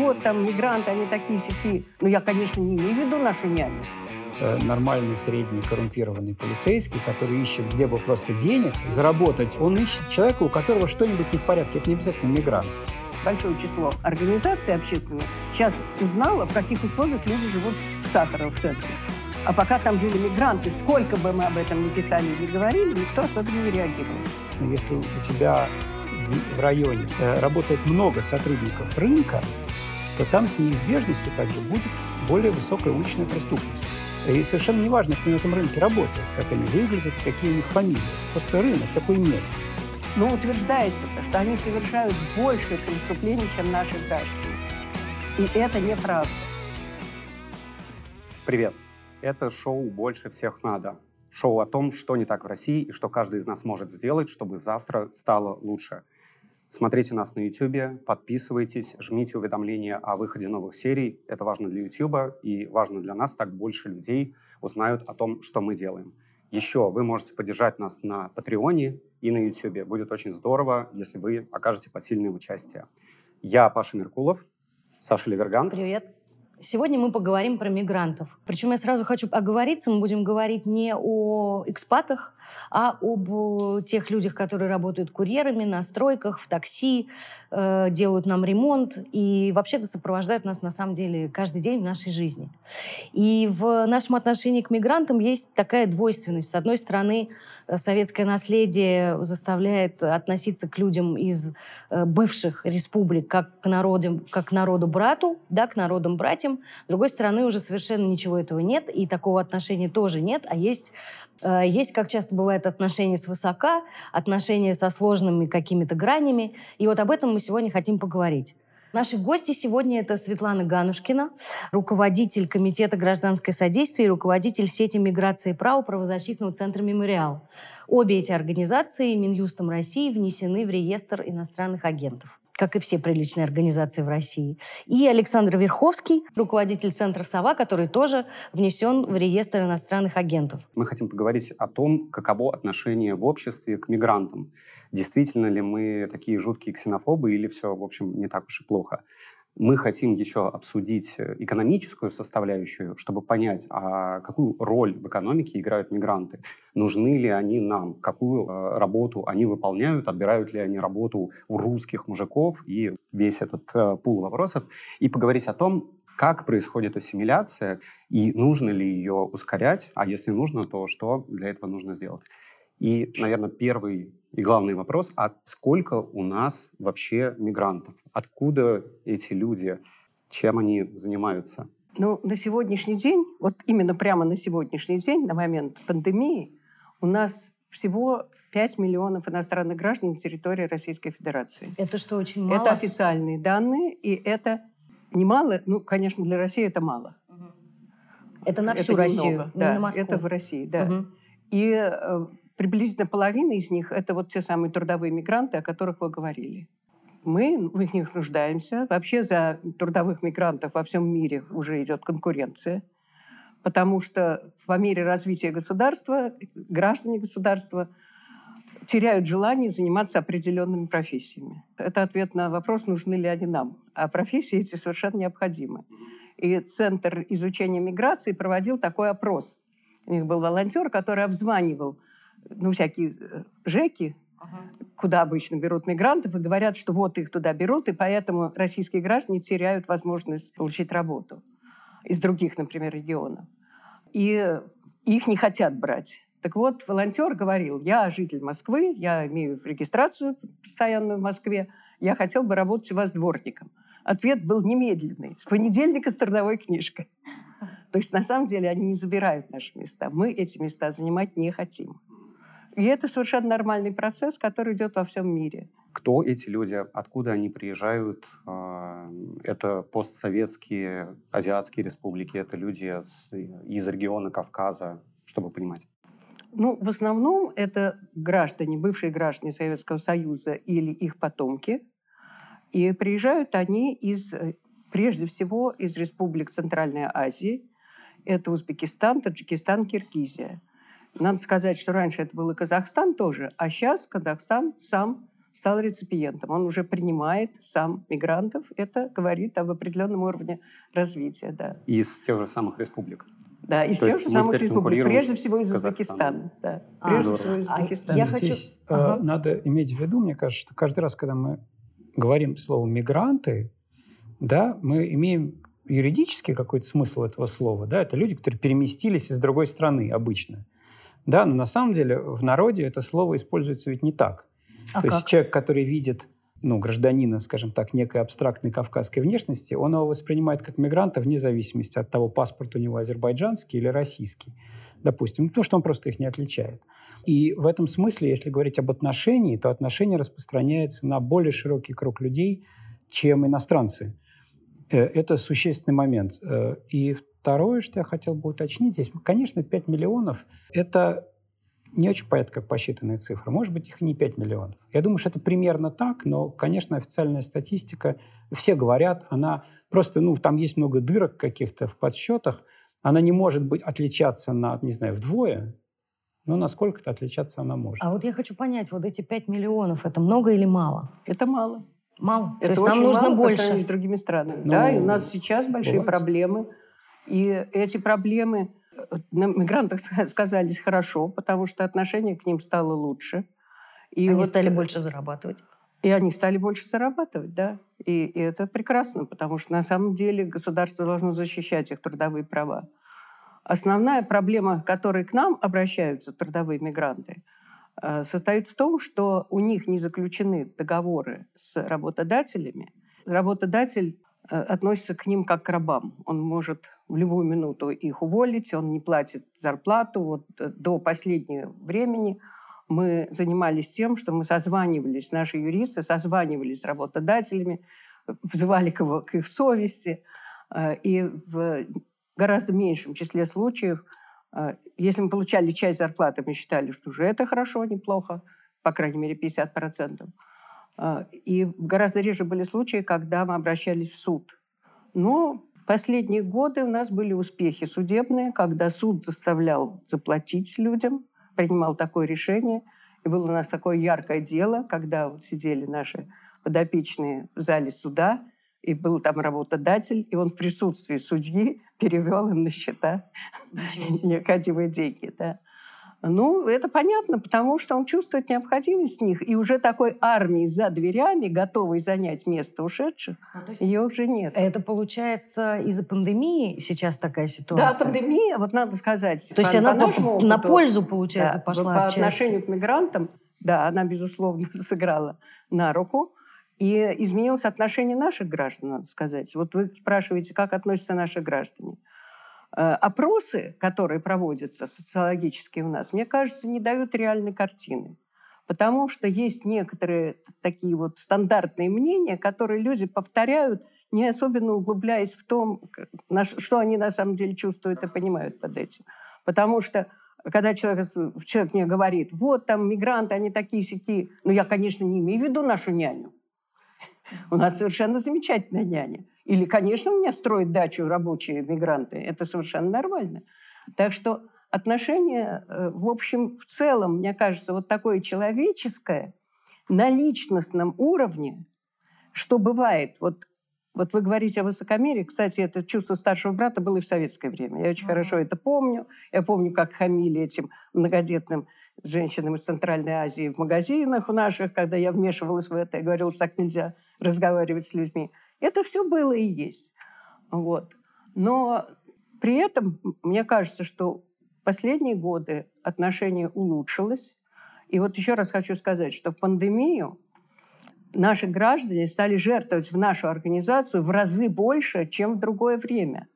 вот там мигранты, они такие сякие. Но я, конечно, не имею в виду нашу няню. Э, нормальный средний коррумпированный полицейский, который ищет где бы просто денег заработать, он ищет человека, у которого что-нибудь не в порядке. Это не обязательно мигрант. Большое число организаций общественных сейчас узнало, в каких условиях люди живут в Сахарово, в центре. А пока там жили мигранты, сколько бы мы об этом ни писали и не говорили, никто особенно не реагировал. Если у тебя в районе э, работает много сотрудников рынка, то там с неизбежностью также будет более высокая уличная преступность. И совершенно не важно, кто на этом рынке работает, как они выглядят, какие у них фамилии. Просто рынок такое место. Но утверждается, что они совершают больше преступлений, чем наши граждане. И это неправда. Привет. Это шоу «Больше всех надо». Шоу о том, что не так в России и что каждый из нас может сделать, чтобы завтра стало лучше. Смотрите нас на YouTube, подписывайтесь, жмите уведомления о выходе новых серий. Это важно для YouTube и важно для нас, так больше людей узнают о том, что мы делаем. Еще вы можете поддержать нас на Патреоне и на YouTube. Будет очень здорово, если вы окажете посильное участие. Я Паша Меркулов, Саша Леверган. Привет. Сегодня мы поговорим про мигрантов. Причем я сразу хочу оговориться, мы будем говорить не о экспатах, а об э, тех людях, которые работают курьерами на стройках, в такси, э, делают нам ремонт и вообще-то сопровождают нас на самом деле каждый день в нашей жизни. И в нашем отношении к мигрантам есть такая двойственность. С одной стороны, э, советское наследие заставляет относиться к людям из э, бывших республик как к народу, как к народу брату, да, к народам братьям. С другой стороны, уже совершенно ничего этого нет, и такого отношения тоже нет, а есть, есть как часто бывает, отношения с высока, отношения со сложными какими-то гранями. И вот об этом мы сегодня хотим поговорить. Наши гости сегодня это Светлана Ганушкина, руководитель Комитета гражданское содействие и руководитель сети миграции и права правозащитного центра «Мемориал». Обе эти организации Минюстом России внесены в реестр иностранных агентов как и все приличные организации в России. И Александр Верховский, руководитель Центра «Сова», который тоже внесен в реестр иностранных агентов. Мы хотим поговорить о том, каково отношение в обществе к мигрантам. Действительно ли мы такие жуткие ксенофобы или все, в общем, не так уж и плохо? Мы хотим еще обсудить э, экономическую составляющую, чтобы понять, а какую роль в экономике играют мигранты. Нужны ли они нам? Какую э, работу они выполняют? Отбирают ли они работу у русских мужиков? И весь этот э, пул вопросов. И поговорить о том, как происходит ассимиляция и нужно ли ее ускорять, а если нужно, то что для этого нужно сделать. И, наверное, первый и главный вопрос, а сколько у нас вообще мигрантов? Откуда эти люди? Чем они занимаются? Ну, на сегодняшний день, вот именно прямо на сегодняшний день, на момент пандемии, у нас всего 5 миллионов иностранных граждан на территории Российской Федерации. Это что, очень мало? Это официальные данные, и это немало, ну, конечно, для России это мало. Это на всю это Россию, немного, да, на Москву. Это в России, да. Угу. И э, приблизительно половина из них – это вот те самые трудовые мигранты, о которых вы говорили. Мы в них нуждаемся. Вообще за трудовых мигрантов во всем мире уже идет конкуренция, потому что по мере развития государства граждане государства теряют желание заниматься определенными профессиями. Это ответ на вопрос, нужны ли они нам. А профессии эти совершенно необходимы. И Центр изучения миграции проводил такой опрос. У них был волонтер, который обзванивал ну, всякие э, ЖЭКи, куда обычно берут мигрантов, и говорят, что вот их туда берут, и поэтому российские граждане теряют возможность получить работу из других, например, регионов. И их не хотят брать. Так вот, волонтер говорил, я житель Москвы, я имею регистрацию постоянную в Москве, я хотел бы работать у вас дворником. Ответ был немедленный. С понедельника с трудовой книжкой. То есть, на самом деле, они не забирают наши места. Мы эти места занимать не хотим. И это совершенно нормальный процесс, который идет во всем мире. Кто эти люди? Откуда они приезжают? А, это постсоветские, азиатские республики, это люди из региона Кавказа, чтобы понимать. Ну, в основном это граждане, бывшие граждане Советского Союза или их потомки. И приезжают они из, прежде всего из республик Центральной Азии. Это Узбекистан, Таджикистан, Киргизия. Надо сказать, что раньше это был и Казахстан тоже, а сейчас Казахстан сам стал реципиентом. Он уже принимает сам мигрантов. Это говорит об определенном уровне развития. Да. Из тех же самых республик. Да, из То тех же мы самых республик. Прежде всего из. Узбекистана. Да. А, Прежде здорово. всего из А Узбекистана. я хочу- Здесь э, Ага. надо иметь в виду, мне кажется, что каждый раз, когда мы говорим слово «мигранты», да, мы имеем юридический какой-то смысл этого слова. Да, это люди, которые переместились из другой страны обычно. Да, но на самом деле в народе это слово используется ведь не так. А То есть как? человек, который видит ну, гражданина, скажем так, некой абстрактной кавказской внешности, он его воспринимает как мигранта вне зависимости от того, паспорт у него азербайджанский или российский, допустим, потому что он просто их не отличает. И в этом смысле, если говорить об отношении, то отношение распространяется на более широкий круг людей, чем иностранцы. Э, Это существенный момент. Э, И второе, что я хотел бы уточнить здесь, конечно, 5 миллионов – это не очень понятно, как посчитанная цифра. Может быть, их и не 5 миллионов. Я думаю, что это примерно так, но, конечно, официальная статистика, все говорят, она просто, ну, там есть много дырок каких-то в подсчетах, она не может быть отличаться на, не знаю, вдвое, но насколько-то отличаться она может. А вот я хочу понять, вот эти 5 миллионов, это много или мало? Это мало. Мало. Это То есть нам нужно мало по больше. сравнению с другими странами. Ну, да, и у нас сейчас большие бывает. проблемы. И эти проблемы э, на мигрантах ска- сказались хорошо, потому что отношение к ним стало лучше. И Они вот, стали э, больше зарабатывать. И они стали больше зарабатывать, да. И, и это прекрасно, потому что на самом деле государство должно защищать их трудовые права. Основная проблема, к которой к нам обращаются трудовые мигранты, э, состоит в том, что у них не заключены договоры с работодателями. Работодатель относится к ним как к рабам. Он может в любую минуту их уволить, он не платит зарплату. Вот э, до последнего времени мы занимались тем, что мы созванивались, наши юристы созванивались с работодателями, взывали к, их совести. э, И в гораздо меньшем числе случаев, э, если мы получали часть зарплаты, мы считали, что уже это хорошо, неплохо, по крайней мере, 50%. Э, И гораздо реже были случаи, когда мы обращались в суд. Но последние годы у нас были успехи судебные, когда суд заставлял заплатить людям, принимал такое решение. И было у нас такое яркое дело, когда вот сидели наши подопечные в зале суда, и был там работодатель, и он в присутствии судьи перевел им на счета необходимые деньги. Да. Ну, это понятно, потому что он чувствует необходимость в них. И уже такой армии за дверями, готовой занять место ушедших, ее уже нет. Это получается из-за пандемии сейчас такая Да, ситуация? пандемия, вот надо сказать. То есть она по по- нашему на опыту, пользу, получается, да, пошла по отчасти. отношению к мигрантам, да, она, безусловно, сыграла на руку. И изменилось отношение наших граждан, надо сказать. Вот вы спрашиваете, как относятся наши граждане. Э, Опросы, которые проводятся социологические у нас, мне кажется, не дают реальной картины. Потому что есть некоторые такие вот стандартные мнения, которые люди повторяют, не особенно углубляясь в том, что они на самом деле чувствуют и понимают под этим. Потому что когда человек, человек мне говорит, вот там мигранты, они такие сики, ну я, конечно, не имею в виду нашу няню. У нас совершенно замечательная няня. Или, конечно, у меня строят дачу рабочие мигранты. Это совершенно нормально. Так что отношение, э, в общем, в целом, мне кажется, вот такое человеческое на личностном уровне, что бывает, вот, вот вы говорите о высокомерии, кстати, это чувство старшего брата было и в советское время. Я очень Мгм. хорошо это помню. Я помню, как хамили этим многодетным женщинам из Центральной Азии в магазинах у наших, когда я вмешивалась в это и говорила, что так нельзя разговаривать с людьми. Это все было и есть. Вот. Но при этом мне кажется, что последние годы отношение улучшилось. И вот еще раз хочу сказать, что в пандемию наши граждане стали жертвовать в нашу организацию в разы больше, чем в другое время.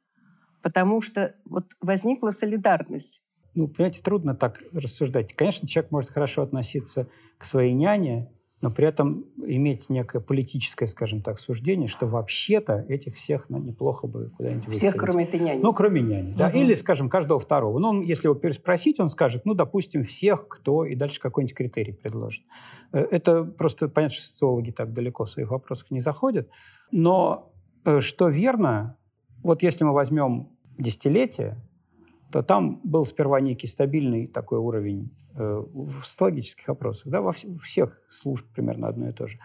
Потому что вот возникла солидарность. Ну, понимаете, трудно так рассуждать. Конечно, человек может хорошо относиться к своей няне, но при этом иметь некое политическое, скажем так, суждение, что вообще-то этих всех ну, неплохо бы куда-нибудь Всех, выставить. кроме этой няни. Ну, кроме няни, да. Мгм. Или, скажем, каждого второго. Ну, он, если его переспросить, он скажет, ну, допустим, всех, кто, и дальше какой-нибудь критерий предложит. Э, Это просто, понятно, что социологи так далеко в своих вопросах не заходят. Но э, что верно, вот если мы возьмем десятилетие, то там был сперва некий стабильный такой уровень э, в социологических опросах, да, во вс- всех служб примерно одно и то же.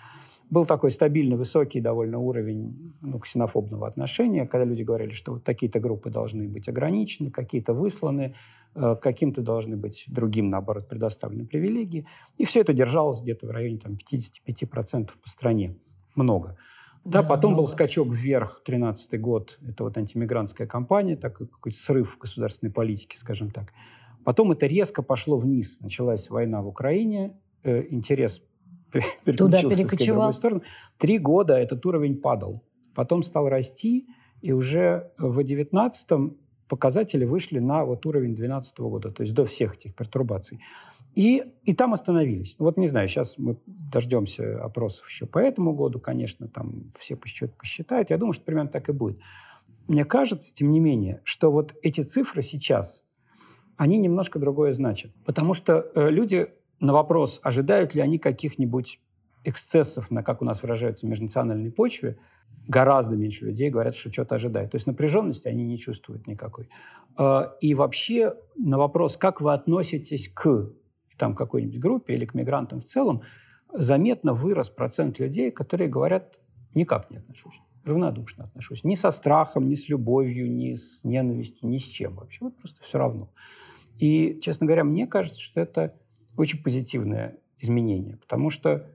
Был такой стабильный, высокий довольно уровень ну, ксенофобного отношения, когда люди говорили, что вот такие-то группы должны быть ограничены, какие-то высланы, э, каким-то должны быть другим, наоборот, предоставлены привилегии. И все это держалось где-то в районе там, 55% по стране. Много. Да, Да, потом был много. скачок вверх, 13 год, это вот антимигрантская кампания, такой какой-то срыв государственной политике, скажем так. Потом это резко пошло вниз. Началась война в Украине, э, интерес переключился, Туда так сказать, в другую сторону. Три года этот уровень падал. Потом стал расти, и уже в 19 показатели вышли на вот уровень 2012 года, то есть до всех этих пертурбаций. И, и там остановились. Вот не знаю, сейчас мы дождемся опросов еще по этому году, конечно, там все посчитают. Я думаю, что примерно так и будет. Мне кажется, тем не менее, что вот эти цифры сейчас, они немножко другое значат. Потому что э, люди на вопрос, ожидают ли они каких-нибудь эксцессов на, как у нас выражаются, межнациональной почве, гораздо меньше людей говорят, что что-то ожидают. То есть напряженности они не чувствуют никакой. Э, И вообще на вопрос, как вы относитесь к там, какой-нибудь группе или к мигрантам в целом, заметно вырос процент людей, которые говорят, никак не отношусь, равнодушно отношусь. Ни со страхом, ни с любовью, ни с ненавистью, ни с чем вообще. Вот просто все равно. И, честно говоря, мне кажется, что это очень позитивное изменение, потому что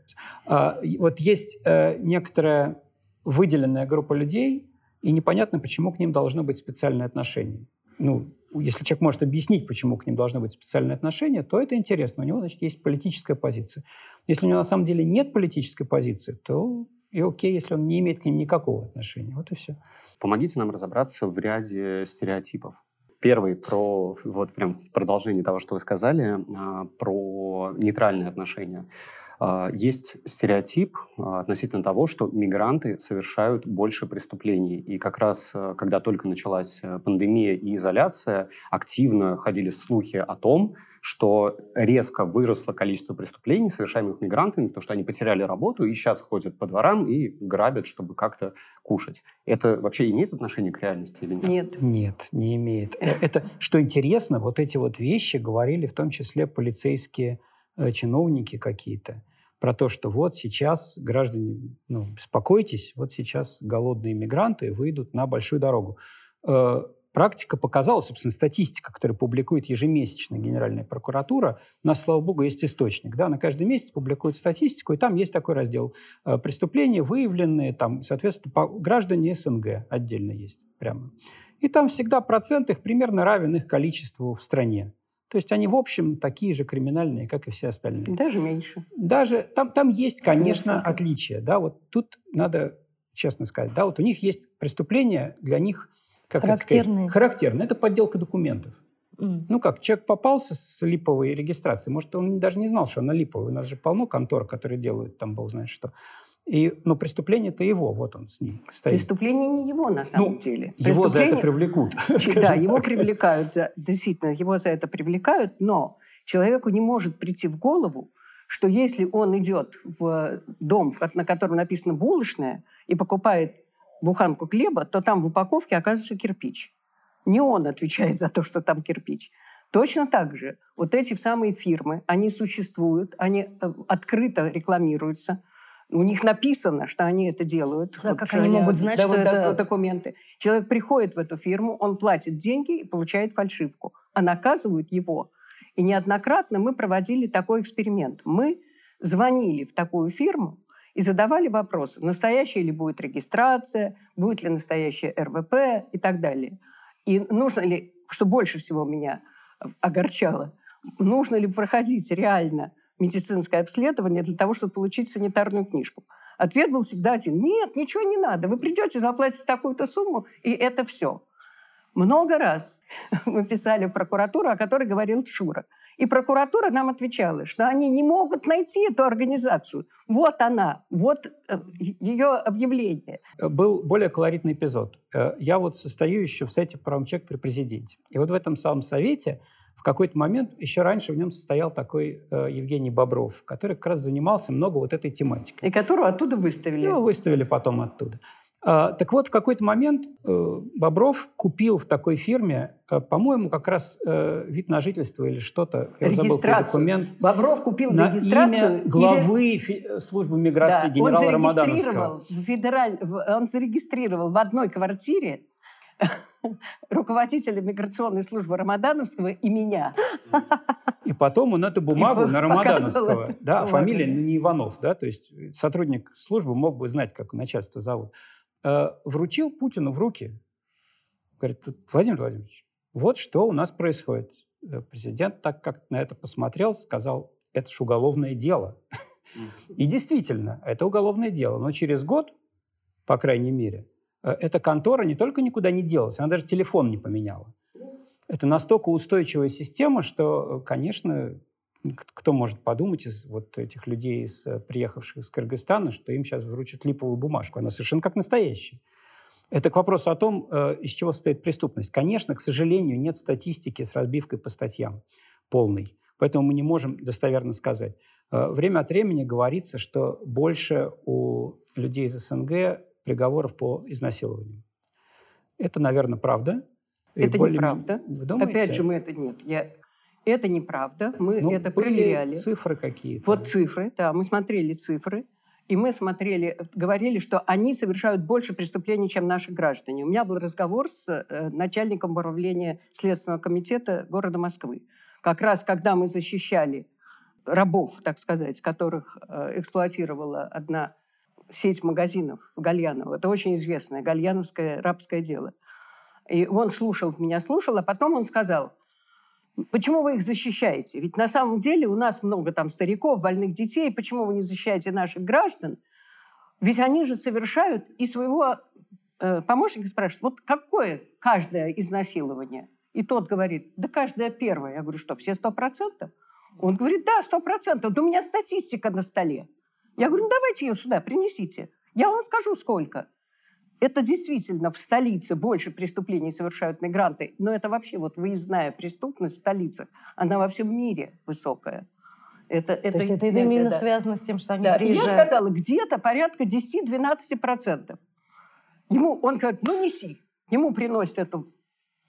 э, вот есть э, некоторая выделенная группа людей, и непонятно, почему к ним должно быть специальное отношение. Ну, если человек может объяснить, почему к ним должно быть специальное отношение, то это интересно. У него, значит, есть политическая позиция. Если у него на самом деле нет политической позиции, то и окей, если он не имеет к ним никакого отношения. Вот и все. Помогите нам разобраться в ряде стереотипов. Первый про, вот прям в продолжении того, что вы сказали, а, про нейтральные отношения. А, Есть стереотип а, относительно того, что мигранты совершают больше преступлений. И как раз, а, когда только началась а, пандемия и изоляция, активно ходили слухи о том, что резко выросло количество преступлений, совершаемых мигрантами, потому что они потеряли работу и сейчас ходят по дворам и грабят, чтобы как-то кушать. Это вообще имеет отношение к реальности или нет? Нет. Нет, не имеет. Э, Это, что интересно, вот эти вот вещи говорили в том числе полицейские э, чиновники какие-то про то, что вот сейчас граждане, ну, беспокойтесь, вот сейчас голодные мигранты выйдут на большую дорогу. Э, Практика показала, собственно, статистика, которую публикует ежемесячно Генеральная прокуратура, у нас, слава богу, есть источник. Да, на каждый месяц публикует статистику, и там есть такой раздел э, преступления, выявленные, там, соответственно, по, граждане СНГ отдельно есть прямо. И там всегда процент их примерно равен их количеству в стране. То есть они, в общем, такие же криминальные, как и все остальные. Даже меньше. Даже там, там есть, конечно, Конечно. отличия. Да, вот тут надо честно сказать, да, вот у них есть преступления для них как это сказать, Характерные. характерные. Это подделка документов. М. Ну как, человек попался с липовой регистрацией, может, он даже не знал, что она липовая. У нас же полно контор, которые делают там, бог знает что. И, но преступление-то его, вот он с ней стоит. Преступление не его на самом Ну, деле. Его за это привлекут. Да, его так. привлекают, за, действительно, его за это привлекают, но человеку не может прийти в голову, что если он идет в дом, на котором написано «булочная», и покупает буханку хлеба, то там в упаковке оказывается кирпич. Не он отвечает за то, что там кирпич. Точно так же вот эти самые фирмы, они существуют, они э, открыто рекламируются, у них написано, что они это делают. Да, Вот как они могут знать, да, что вот это- доку- документы. Человек приходит в эту фирму, он платит деньги и получает фальшивку, а наказывают его. И неоднократно мы проводили такой эксперимент. Мы звонили в такую фирму и задавали вопросы, настоящая ли будет регистрация, будет ли настоящая РВП и так далее. И нужно ли, что больше всего меня огорчало, нужно ли проходить реально медицинское обследование для того, чтобы получить санитарную книжку. Ответ был всегда один. Нет, ничего не надо. Вы придете, заплатите такую-то сумму, и это все. Много раз мы писали в прокуратуру, о которой говорил Шура. И прокуратура нам отвечала, что они не могут найти эту организацию. Вот она, вот э, ее объявление. Был более колоритный эпизод. Э, Я вот состою еще в правам человека при президенте. И вот в этом самом Совете в какой-то момент, еще раньше в нем состоял такой э, Евгений Бобров, который как раз занимался много вот этой тематикой. И которую оттуда выставили. Его выставили потом оттуда. А, так вот, в какой-то момент э, Бобров купил в такой фирме, э, по-моему, как раз э, вид на жительство или что-то. Регистрацию. документ. Бобров купил на регистрацию. Имя главы или... службы миграции да, генерала он Рамадановского. В федераль... Он зарегистрировал в одной квартире руководителя миграционной службы Рамадановского и меня. И потом он эту бумагу на Рамадановского, да, а фамилия не Иванов, да, то есть сотрудник службы мог бы знать, как начальство зовут, э, вручил Путину в руки. Говорит, Владимир Владимирович, вот что у нас происходит. Э, президент так как на это посмотрел, сказал, это же уголовное дело. И действительно, это уголовное дело. Но через год, по крайней мере, эта контора не только никуда не делась, она даже телефон не поменяла. Это настолько устойчивая система, что, э, конечно, кто может подумать из вот этих людей, из, э, приехавших из Кыргызстана, что им сейчас вручат липовую бумажку. Она совершенно как настоящая. Это к вопросу о том, из чего состоит преступность. Конечно, к сожалению, нет статистики с разбивкой по статьям полной. Поэтому мы не можем достоверно сказать. Время от времени говорится, что больше у людей из СНГ приговоров по изнасилованию. Это, наверное, правда. Это более... неправда. Вы думаете? Опять же, мы это нет. Я... Это неправда. Мы ну, это были проверяли. цифры какие-то. Вот цифры, да. Мы смотрели цифры. И мы смотрели, говорили, что они совершают больше преступлений, чем наши граждане. У меня был разговор с э, начальником управления Следственного комитета города Москвы. Как раз когда мы защищали рабов, так сказать, которых э, эксплуатировала одна сеть магазинов в Гальяново. Это очень известное гальяновское рабское дело. И он слушал меня, слушал, а потом он сказал, почему вы их защищаете? Ведь на самом деле у нас много там стариков, больных детей, почему вы не защищаете наших граждан? Ведь они же совершают и своего э, помощника спрашивают, вот какое каждое изнасилование? И тот говорит, да каждое первое. Я говорю, что, все сто процентов? Он говорит, да, сто процентов. Да у меня статистика на столе. Я говорю, ну давайте ее сюда, принесите. Я вам скажу, сколько. Это действительно в столице больше преступлений совершают мигранты, но это вообще вот выездная преступность в столицах, она во всем мире высокая. Это, это, То есть это, это именно да. связано с тем, что они да. приезжают? Я сказала, где-то порядка 10-12%. Ему, он говорит, ну неси. Ему приносят эту,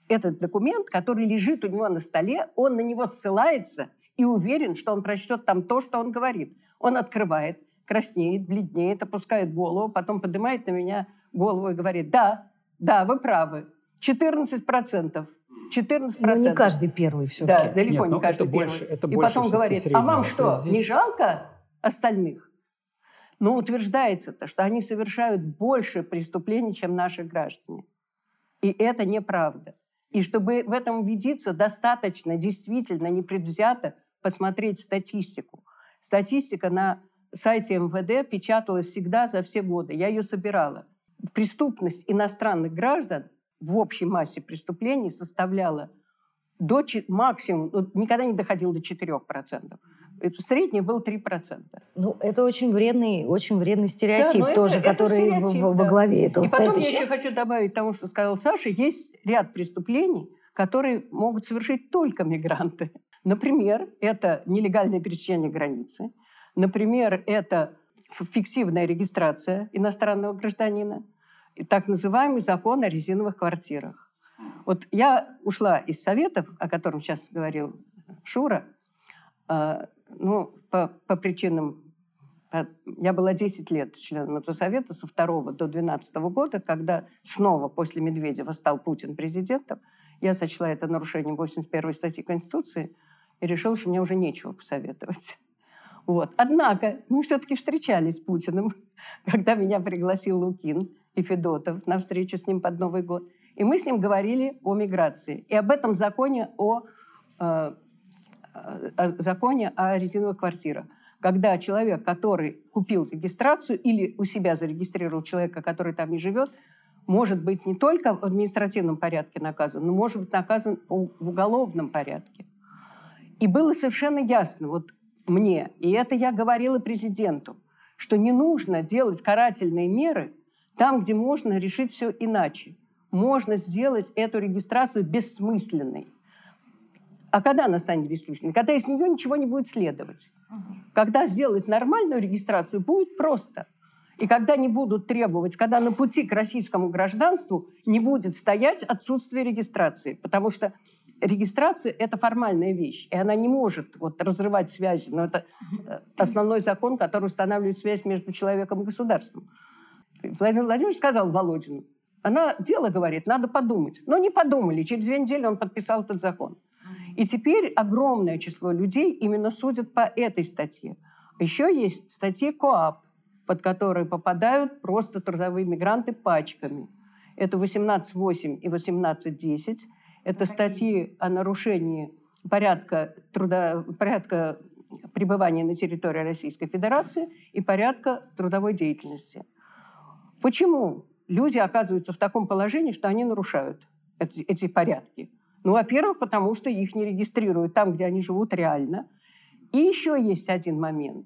этот документ, который лежит у него на столе, он на него ссылается и уверен, что он прочтет там то, что он говорит. Он открывает, краснеет, бледнеет, опускает голову, потом поднимает на меня голову и говорит, да, да, вы правы, 14 процентов. 14 Но не каждый первый все-таки. Да, далеко Нет, не каждый это первый. Больше, это и потом говорит, а вам что, здесь... не жалко остальных? Но утверждается-то, что они совершают больше преступлений, чем наши граждане. И это неправда. И чтобы в этом убедиться, достаточно действительно непредвзято посмотреть статистику. Статистика на сайте МВД печаталась всегда за все годы. Я ее собирала. Преступность иностранных граждан в общей массе преступлений составляла до максимум, ну, никогда не доходил до 4%. Это средний был 3%. Ну, это очень вредный, очень вредный стереотип да, тоже, это, который это стереотип, в, да. во главе этого И потом я еще хочу добавить тому, что сказал Саша, есть ряд преступлений, которые могут совершить только мигранты. Например, это нелегальное пересечение границы – Например, это фиктивная регистрация иностранного гражданина, и так называемый закон о резиновых квартирах. Вот я ушла из Советов, о котором сейчас говорил Шура, э, ну, по, по причинам... Я была 10 лет членом этого совета со 2 до 12 года, когда снова после Медведева стал Путин президентом. Я сочла это нарушением 81 статьи Конституции и решила, что мне уже нечего посоветовать. Вот. Однако мы все-таки встречались с Путиным, когда меня пригласил Лукин и Федотов на встречу с ним под Новый год. И мы с ним говорили о миграции и об этом законе о, э, о законе о резиновых квартирах. Когда человек, который купил регистрацию или у себя зарегистрировал человека, который там не живет, может быть не только в административном порядке наказан, но может быть наказан в уголовном порядке. И было совершенно ясно, вот мне, и это я говорила президенту, что не нужно делать карательные меры там, где можно решить все иначе. Можно сделать эту регистрацию бессмысленной. А когда она станет бессмысленной? Когда из нее ничего не будет следовать. Когда сделать нормальную регистрацию будет просто. И когда не будут требовать, когда на пути к российскому гражданству не будет стоять отсутствие регистрации, потому что регистрация – это формальная вещь, и она не может вот, разрывать связи. Но это э, основной закон, который устанавливает связь между человеком и государством. Владимир Владимирович сказал Володину, она дело говорит, надо подумать. Но не подумали. Через две недели он подписал этот закон. И теперь огромное число людей именно судят по этой статье. Еще есть статьи КОАП, под которые попадают просто трудовые мигранты пачками. Это 18.8 и 18.10. Это статьи о нарушении порядка, труда, порядка пребывания на территории Российской Федерации и порядка трудовой деятельности. Почему люди оказываются в таком положении, что они нарушают эти, эти порядки? Ну, во-первых, потому что их не регистрируют там, где они живут реально. И еще есть один момент.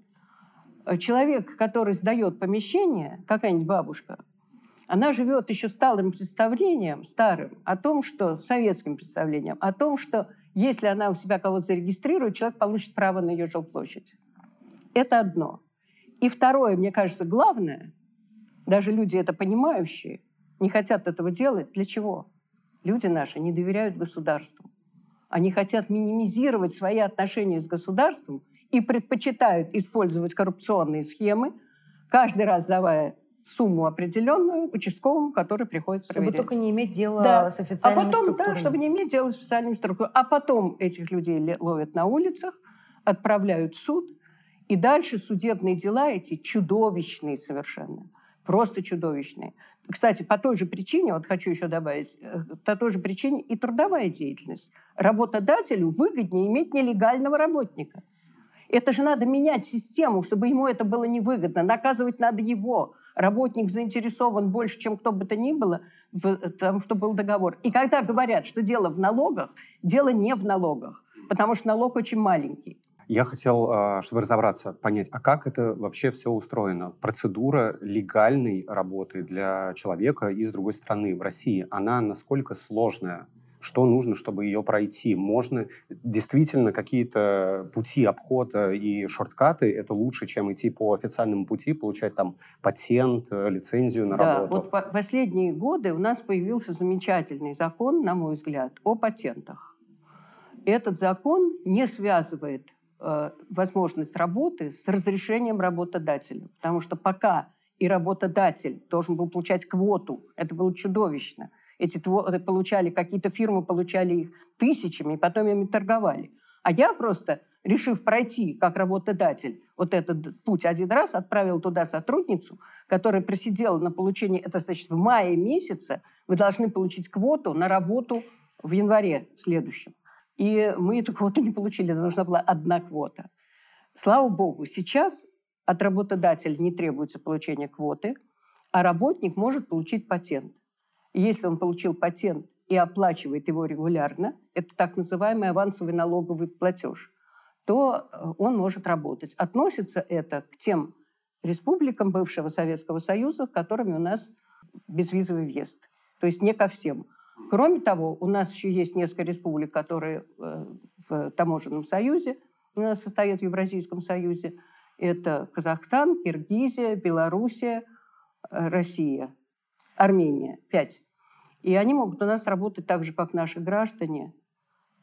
Человек, который сдает помещение, какая-нибудь бабушка, она живет еще старым представлением, старым, о том, что, советским представлением, о том, что если она у себя кого-то зарегистрирует, человек получит право на ее жилплощадь. Это одно. И второе, мне кажется, главное, даже люди это понимающие, не хотят этого делать. Для чего? Люди наши не доверяют государству. Они хотят минимизировать свои отношения с государством и предпочитают использовать коррупционные схемы, каждый раз давая сумму определенную участковому, который приходит проверять. Чтобы только не иметь дела да. с официальными а потом, структурами. Да, чтобы не иметь дела с официальными структурами. А потом этих людей ловят на улицах, отправляют в суд, и дальше судебные дела эти чудовищные совершенно. Просто чудовищные. Кстати, по той же причине, вот хочу еще добавить, э, по той же причине и трудовая деятельность. Работодателю выгоднее иметь нелегального работника. Это же надо менять систему, чтобы ему это было невыгодно. Наказывать надо его. Работник заинтересован больше, чем кто бы то ни было, в том, что был договор. И когда говорят, что дело в налогах, дело не в налогах, потому что налог очень маленький. Я хотел, а, чтобы разобраться, понять, а как это вообще все устроено? Процедура легальной работы для человека из другой страны в России, она насколько сложная? Что нужно, чтобы ее пройти? Можно действительно какие-то пути обхода и шорткаты это лучше, чем идти по официальному пути, получать там патент, э, лицензию на да, работу? Вот в последние годы у нас появился замечательный закон, на мой взгляд, о патентах. Этот закон не связывает Э, возможность работы с разрешением работодателя. Потому что пока и работодатель должен был получать квоту, это было чудовищно. Эти квоты получали, какие-то фирмы получали их тысячами, и потом ими торговали. А я просто, решив пройти как работодатель вот этот путь один раз, отправил туда сотрудницу, которая просидела на получении, это значит в мае месяце вы должны получить квоту на работу в январе следующем. И мы эту квоту не получили, нужна была одна квота. Слава богу, сейчас от работодателя не требуется получение квоты, а работник может получить патент. Если он получил патент и оплачивает его регулярно, это так называемый авансовый налоговый платеж, то э, он может работать. Относится это к тем республикам бывшего Советского Союза, которыми у нас безвизовый въезд. То есть не ко всем. Кроме того, у нас еще есть несколько республик, которые э, в таможенном союзе э, состоят в Евразийском союзе. Это Казахстан, Киргизия, Белоруссия, Россия, Армения. Пять. И они могут у нас работать так же, как наши граждане.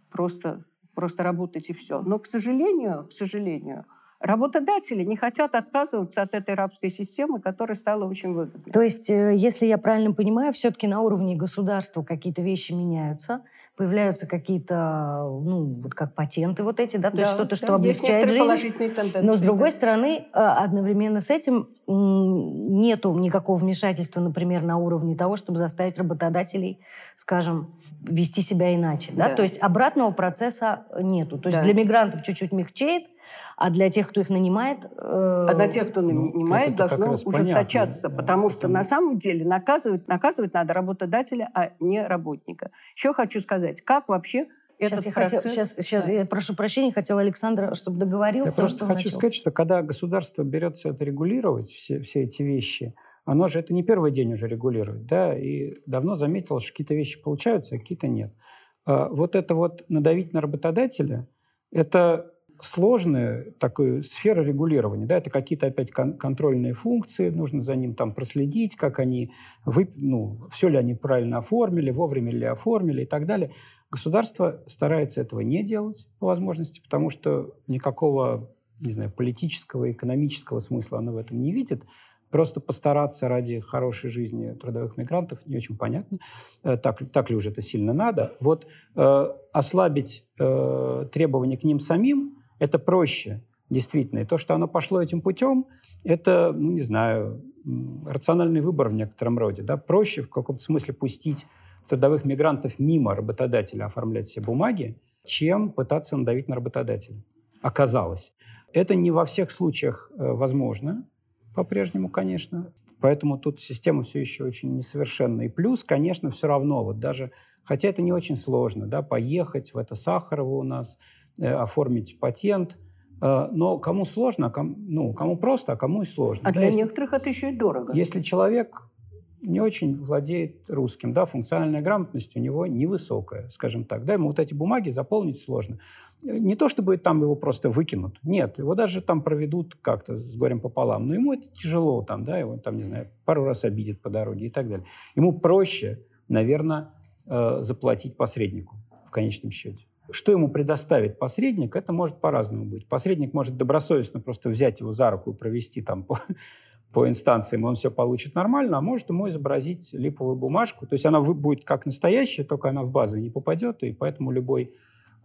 Просто, просто работать и все. Но, к сожалению, к сожалению, Работодатели не хотят отказываться от этой рабской системы, которая стала очень выгодной. То есть, э, если я правильно понимаю, все-таки на уровне государства какие-то вещи меняются, появляются какие-то, ну, вот как патенты вот эти, да, то да, есть что-то, что облегчает жизнь. Но с другой да. стороны, э, одновременно с этим нету никакого вмешательства, например, на уровне того, чтобы заставить работодателей, скажем, вести себя иначе. Да? Да. То есть обратного процесса нету. То есть да. для мигрантов чуть-чуть мягчеет, а для тех, кто их нанимает... Э... А для тех, кто ну, нанимает, должно ужесточаться, понятно. потому что на самом деле наказывать, наказывать надо работодателя, а не работника. Еще хочу сказать, как вообще Сейчас я, процесс... хотел, сейчас, сейчас я прошу прощения, хотел Александра, чтобы договорил. Я то, просто что хочу начал. сказать, что когда государство берется это регулировать, все, все эти вещи, оно же это не первый день уже регулирует, да, и давно заметилось, что какие-то вещи получаются, а какие-то нет. А вот это вот надавить на работодателя, это сложная такая сфера регулирования. Да, это какие-то опять кон- контрольные функции, нужно за ним там проследить, как они, вы, ну, все ли они правильно оформили, вовремя ли оформили и так далее. Государство старается этого не делать по возможности, потому что никакого, не знаю, политического, экономического смысла оно в этом не видит. Просто постараться ради хорошей жизни трудовых мигрантов не очень понятно, э, так, так ли уже это сильно надо. Вот э, ослабить э, требования к ним самим – это проще, действительно. И то, что оно пошло этим путем, это, ну, не знаю, рациональный выбор в некотором роде. Да? Проще в каком-то смысле пустить трудовых мигрантов мимо работодателя оформлять все бумаги, чем пытаться надавить на работодателя. Оказалось. Это не во всех случаях э, возможно, по-прежнему, конечно. Поэтому тут система все еще очень несовершенна. И плюс, конечно, все равно, вот даже, хотя это не очень сложно, да, поехать в это Сахарово у нас, оформить патент, э, но кому сложно, кому, ну, кому просто, а кому и сложно. А да, для если, некоторых это еще и дорого. Если человек не очень владеет русским, да, функциональная грамотность у него невысокая, скажем так, да, ему вот эти бумаги заполнить сложно. Не то, чтобы там его просто выкинут, нет, его даже там проведут как-то с горем пополам, но ему это тяжело там, да, его там, не знаю, пару раз обидят по дороге и так далее. Ему проще, наверное, э, заплатить посреднику в конечном счете. Что ему предоставит посредник, это может по-разному быть. Посредник может добросовестно просто взять его за руку и провести там по по инстанциям, он все получит нормально, а может ему изобразить липовую бумажку. То есть она будет как настоящая, только она в базы не попадет, и поэтому любой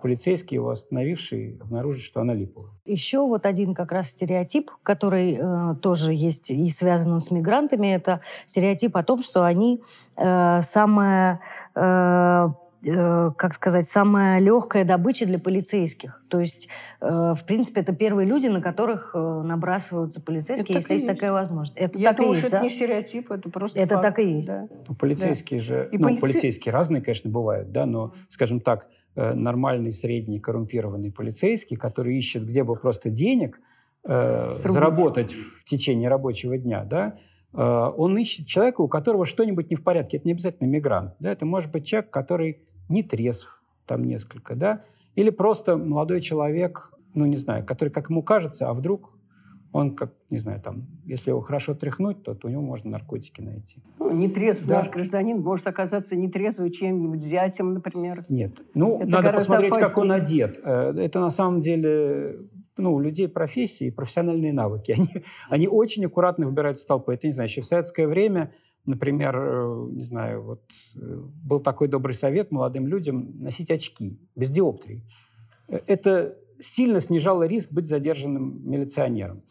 полицейский, его остановивший, обнаружит, что она липовая. Еще вот один как раз стереотип, который э, тоже есть и связан с мигрантами, это стереотип о том, что они э, самая э, Э, как сказать, самая легкая добыча для полицейских. То есть, э, в принципе, это первые люди, на которых э, набрасываются полицейские, это если есть, есть такая возможность. Это Я так думаю, и есть, что да? это не стереотип, это просто Это факт. так и есть. Да. Ну, полицейские да. же, и ну, полицей... полицейские разные, конечно, бывают, да, но, скажем так, нормальный, средний, коррумпированный полицейский, который ищет где бы просто денег э, заработать в течение рабочего дня, да, он ищет человека, у которого что-нибудь не в порядке. Это не обязательно мигрант. Да? Это может быть человек, который не трезв, там несколько, да, или просто молодой человек, ну, не знаю, который, как ему кажется, а вдруг он, как, не знаю, там, если его хорошо тряхнуть, то, то у него можно наркотики найти. Ну, нетрезв да. наш гражданин может оказаться нетрезвый чем-нибудь зятем, например. Нет. Ну, Это надо посмотреть, опаснее. как он одет. Э, это на самом деле ну, у людей профессии, профессиональные навыки. Они, они очень аккуратно выбирают толпы. Это, не знаю, еще в советское время Например, э, не знаю, вот э, был такой добрый совет молодым людям носить очки без диоптрий. Э, это сильно снижало риск быть задержанным милиционером.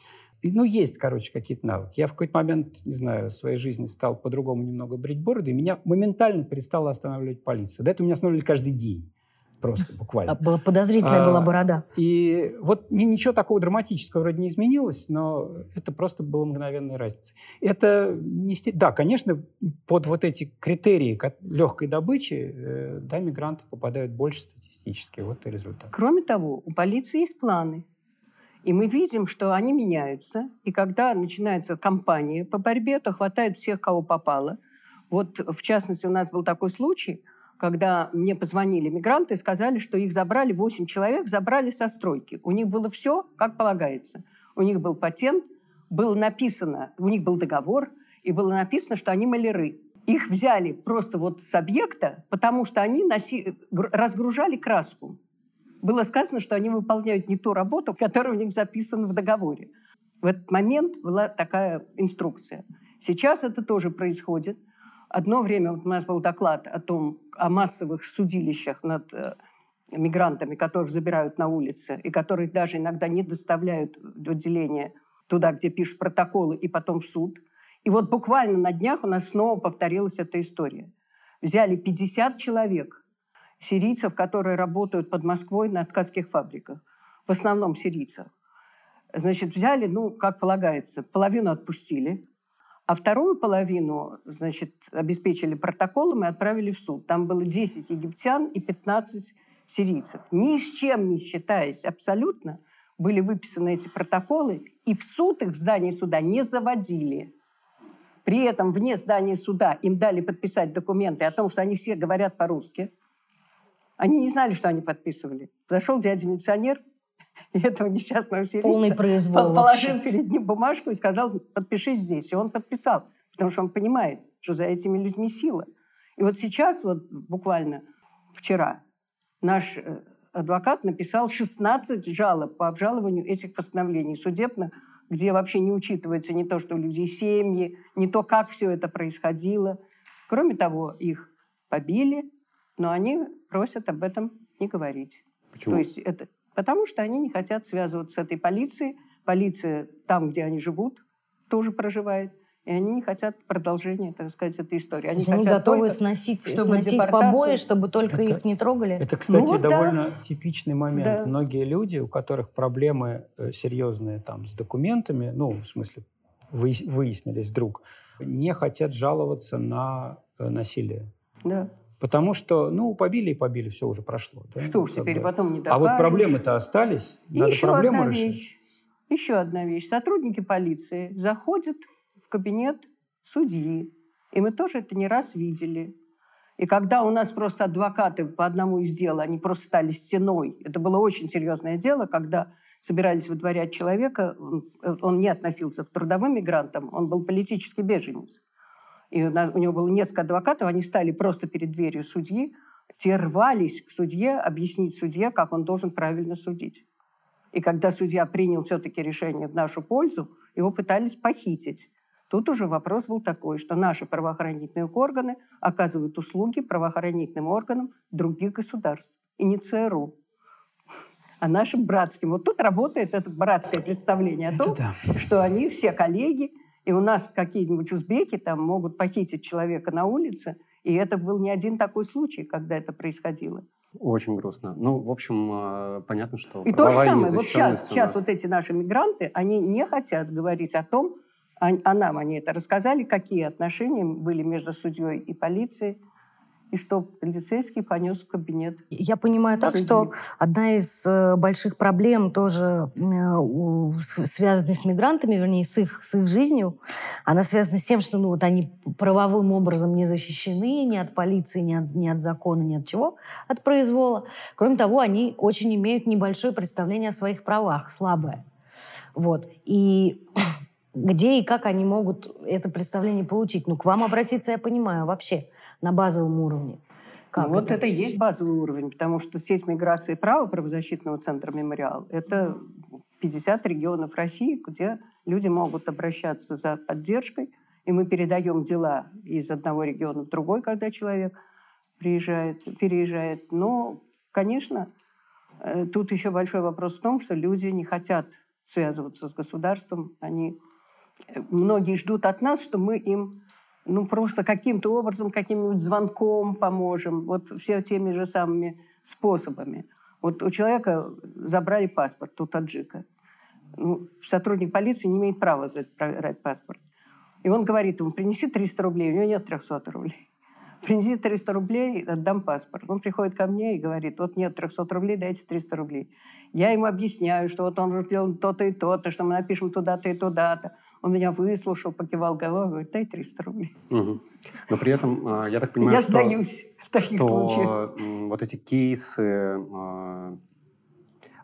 Ну, есть, короче, какие-то навыки. Я в какой-то момент, не знаю, в своей жизни стал по-другому немного брить бороды, и меня моментально перестала останавливать полиция. До этого меня останавливали каждый день просто буквально. А, подозрительная а, была борода. И вот ничего такого драматического вроде не изменилось, но это просто была мгновенная разница. Это не... Да, конечно, под вот эти критерии легкой добычи, э, да, мигранты попадают больше статистически. Вот и результат. Кроме того, у полиции есть планы. И мы видим, что они меняются. И когда начинается кампания по борьбе, то хватает всех, кого попало. Вот, в частности, у нас был такой случай – когда мне позвонили мигранты и сказали, что их забрали, 8 человек забрали со стройки. У них было все, как полагается. У них был патент, было написано, у них был договор, и было написано, что они маляры. Их взяли просто вот с объекта, потому что они носи... разгружали краску. Было сказано, что они выполняют не ту работу, которая у них записана в договоре. В этот момент была такая инструкция. Сейчас это тоже происходит – Одно время вот у нас был доклад о том, о массовых судилищах над э, мигрантами, которых забирают на улице, и которых даже иногда не доставляют в отделение туда, где пишут протоколы, и потом в суд. И вот буквально на днях у нас снова повторилась эта история. Взяли 50 человек, сирийцев, которые работают под Москвой на ткацких фабриках. В основном сирийцев. Значит, взяли, ну, как полагается, половину отпустили, а вторую половину, значит, обеспечили протоколом и отправили в суд. Там было 10 египтян и 15 сирийцев. Ни с чем не считаясь абсолютно, были выписаны эти протоколы, и в суд их в здании суда не заводили. При этом вне здания суда им дали подписать документы о том, что они все говорят по-русски. Они не знали, что они подписывали. Зашел дядя милиционер, И этого несчастного Полный сирийца произвол положил вообще. перед ним бумажку и сказал, подпиши здесь. И он подписал, потому что он понимает, что за этими людьми сила. И вот сейчас, вот буквально вчера, наш э, адвокат написал 16 жалоб по обжалованию этих постановлений судебных, где вообще не учитывается не то, что у людей семьи, не то, как все это происходило. Кроме того, их побили, но они просят об этом не говорить. Почему? То есть это потому, что они не хотят связываться с этой полицией. Полиция там, где они живут, тоже проживает. И они не хотят продолжения, так сказать, этой истории. То Они Они готовы только, сносить, чтобы сносить депортацию- побои, чтобы только Это- их не трогали. Это, кстати, да. довольно типичный момент. Да. Многие люди, у которых проблемы э, серьезные там с документами, ну, в смысле, выяс- выяснились вдруг, не хотят жаловаться на э, насилие. Да. Потому что, ну, побили и побили, все уже прошло. да, Что уж теперь бы. потом не А вот докажешь. проблемы-то остались. И Надо еще проблему одна решить. вещь. Еще одна вещь. Сотрудники полиции заходят в кабинет судьи. И мы тоже это не раз видели. И когда у нас просто адвокаты по одному из дел, они просто стали стеной. Это было очень серьезное дело, когда собирались выдворять человека, он, он не относился к трудовым мигрантам, он был политический беженец. И у, нас, у него было несколько адвокатов, они стали просто перед дверью судьи, те рвались к судье, объяснить судье, как он должен правильно судить. И когда судья принял все-таки решение в нашу пользу, его пытались похитить. Тут уже вопрос был такой, что наши правоохранительные органы оказывают услуги правоохранительным органам других государств, и не ЦРУ, а нашим братским. Вот тут работает это братское представление о Это том, да. что они все коллеги, и у нас какие-нибудь узбеки там могут похитить человека на улице, и это был не один такой случай, когда это происходило. Очень грустно. Ну, в общем, э, понятно, что И то же самое, вот сейчас, сейчас вот эти наши мигранты, они не хотят говорить о том, а, а нам они это рассказали, какие отношения были между судьей и полицией, и что полицейский понес в кабинет. Я понимаю так, что одна из э, больших проблем тоже э, у- с- связанной с мигрантами, вернее, с их, с их жизнью, она связана с тем, что ну, вот они правовым образом не защищены ни от полиции, ни от, ни от закона, ни от чего, от произвола. Кроме того, они очень имеют небольшое представление о своих правах, слабое. Вот. И где и как они могут это представление получить? Ну, к вам обратиться, я понимаю, вообще на базовом уровне. Как Ну, вот это? и есть базовый уровень, потому что сеть миграции права правозащитного центра «Мемориал» — это 50 регионов России, где люди могут обращаться за поддержкой, и мы передаем дела из одного региона в другой, когда человек приезжает, переезжает. Но, конечно, э, тут еще большой вопрос в том, что люди не хотят связываться с государством. Они, многие ждут от нас, что мы им ну, просто каким-то образом, каким-нибудь звонком поможем. Вот все теми же самыми способами. Вот у человека забрали паспорт, у таджика. Ну, сотрудник полиции не имеет права забрать паспорт. И он говорит ему, принеси 300 рублей. У него нет 300 рублей. Принеси 300 рублей, отдам паспорт. Он приходит ко мне и говорит, вот нет 300 рублей, дайте 300 рублей. Я ему объясняю, что вот он сделал то-то и то-то, что мы напишем туда-то и туда-то. Он меня выслушал, покивал головой, говорит, дай 300 рублей. Но при этом, э, я так понимаю, Я что... сдаюсь в таких случаях. что м, вот эти кейсы э,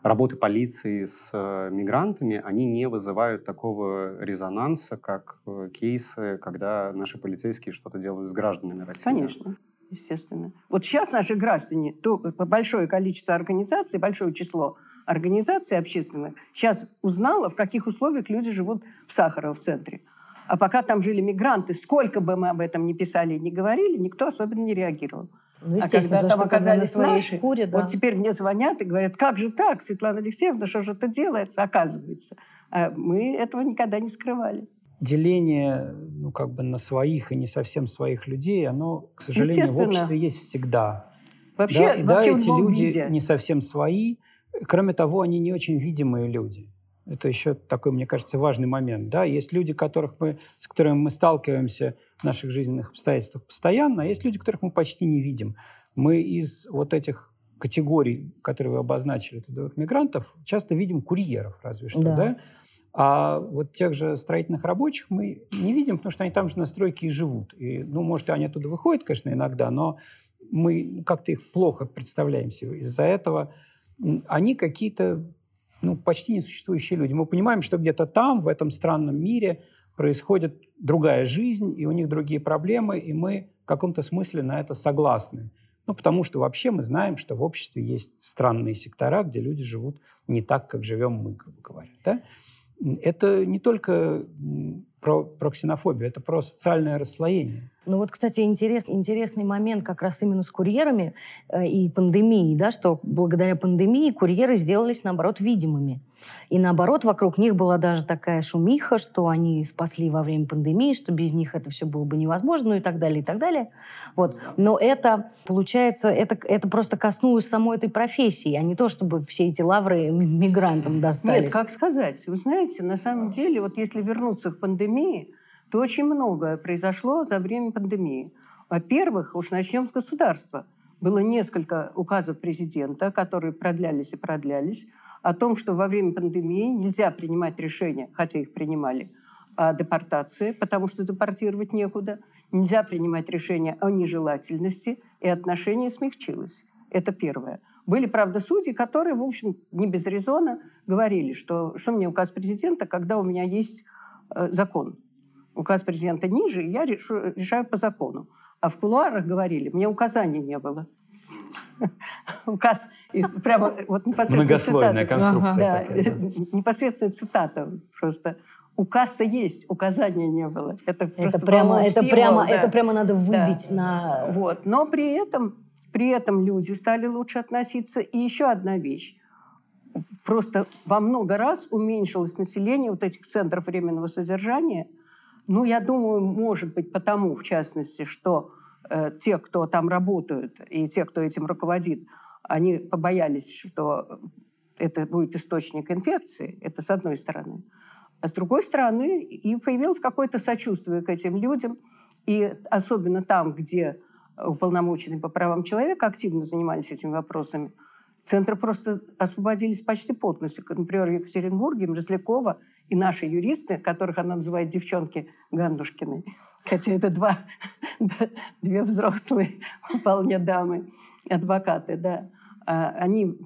работы полиции с э, мигрантами, они не вызывают такого резонанса, как э, кейсы, когда наши полицейские что-то делают с гражданами России. Конечно, естественно. Вот сейчас наши граждане, то большое количество организаций, большое число организаций общественных сейчас узнало, в каких условиях люди живут в Сахарово в центре. А пока там жили мигранты, сколько бы мы об этом ни писали и не говорили, никто особенно не реагировал. Ну, А когда там на оказались своей наши, шкуре, да. Вот теперь мне звонят и говорят, как же так, Светлана Алексеевна, что же это делается, оказывается. А мы этого никогда не скрывали. Деление, ну, как бы на своих и не совсем своих людей, оно, к сожалению, в обществе есть всегда. Вообще, да, и да, вообще в эти люди виде. не совсем свои. Кроме того, они не очень видимые люди. Это еще такой, мне кажется, важный момент. Да? Есть люди, которых мы, с которыми мы сталкиваемся в наших жизненных обстоятельствах постоянно, а есть люди, которых мы почти не видим. Мы из вот этих категорий, которые вы обозначили, трудовых мигрантов, часто видим курьеров, разве что, Да. да? А вот тех же строительных рабочих мы не видим, потому что они там же на стройке и живут. И, ну, может, они оттуда выходят, конечно, иногда, но мы как-то их плохо представляем себе. Из-за этого они какие-то ну, почти несуществующие люди. Мы понимаем, что где-то там, в этом странном мире, происходит другая жизнь, и у них другие проблемы, и мы в каком-то смысле на это согласны. Ну, потому что вообще мы знаем, что в обществе есть странные сектора, где люди живут не так, как живем мы, грубо говоря. Да? Это не только про, про ксенофобию, это про социальное расслоение. Ну вот, кстати, интерес, интересный момент как раз именно с курьерами э, и пандемией, да, что благодаря пандемии курьеры сделались, наоборот, видимыми. И наоборот, вокруг них была даже такая шумиха, что они спасли во время пандемии, что без них это все было бы невозможно, ну и так далее, и так далее. Вот. Но это, получается, это, это просто коснулось самой этой профессии, а не то, чтобы все эти лавры мигрантам достались. Нет, как сказать. Вы знаете, на самом деле, вот если вернуться к пандемии, то очень многое произошло за время пандемии. Во-первых, уж начнем с государства. Было несколько указов президента, которые продлялись и продлялись, о том, что во время пандемии нельзя принимать решения, хотя их принимали, о депортации, потому что депортировать некуда. Нельзя принимать решения о нежелательности, и отношение смягчилось. Это первое. Были, правда, судьи, которые, в общем, не без резона говорили, что, что мне указ президента, когда у меня есть закон указ президента ниже, и я решу, решаю по закону. А в кулуарах говорили, мне указаний не было. Указ, прямо вот непосредственно Многослойная конструкция. Да, непосредственно цитата просто. Указ-то есть, указания не было. Это, это прямо, это прямо, да. это прямо надо выбить да. на. Вот, но при этом, при этом люди стали лучше относиться. И еще одна вещь: просто во много раз уменьшилось население вот этих центров временного содержания ну, я думаю, может быть, потому, в частности, что э, те, кто там работают, и те, кто этим руководит, они побоялись, что это будет источник инфекции. Это с одной стороны. А с другой стороны, и появилось какое-то сочувствие к этим людям. И особенно там, где уполномоченные по правам человека активно занимались этими вопросами, центры просто освободились почти полностью. Например, в Екатеринбурге, Мерзлякова и наши юристы, которых она называет девчонки Гандушкины, хотя это два, две взрослые вполне дамы, адвокаты, да, а, они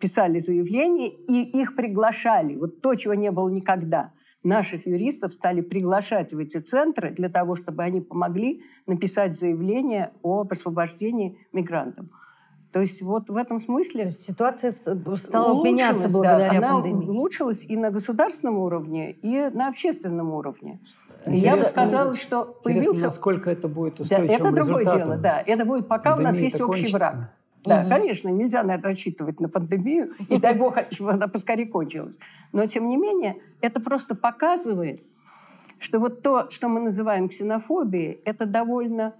писали заявления, и их приглашали. Вот то, чего не было никогда. Наших юристов стали приглашать в эти центры для того, чтобы они помогли написать заявление об освобождении мигрантов. То есть вот в этом смысле... Ситуация стала меняться благодаря да, пандемии. Улучшилась и на государственном уровне, и на общественном уровне. Интересно, Я бы сказала, что появился... насколько это будет устойчивым да, Это другое дело, да. Это будет пока у нас есть общий кончится. враг. Да, угу. конечно, нельзя наверное, рассчитывать на пандемию, и дай бог, чтобы она поскорее кончилась. Но, тем не менее, это просто показывает, что вот то, что мы называем ксенофобией, это довольно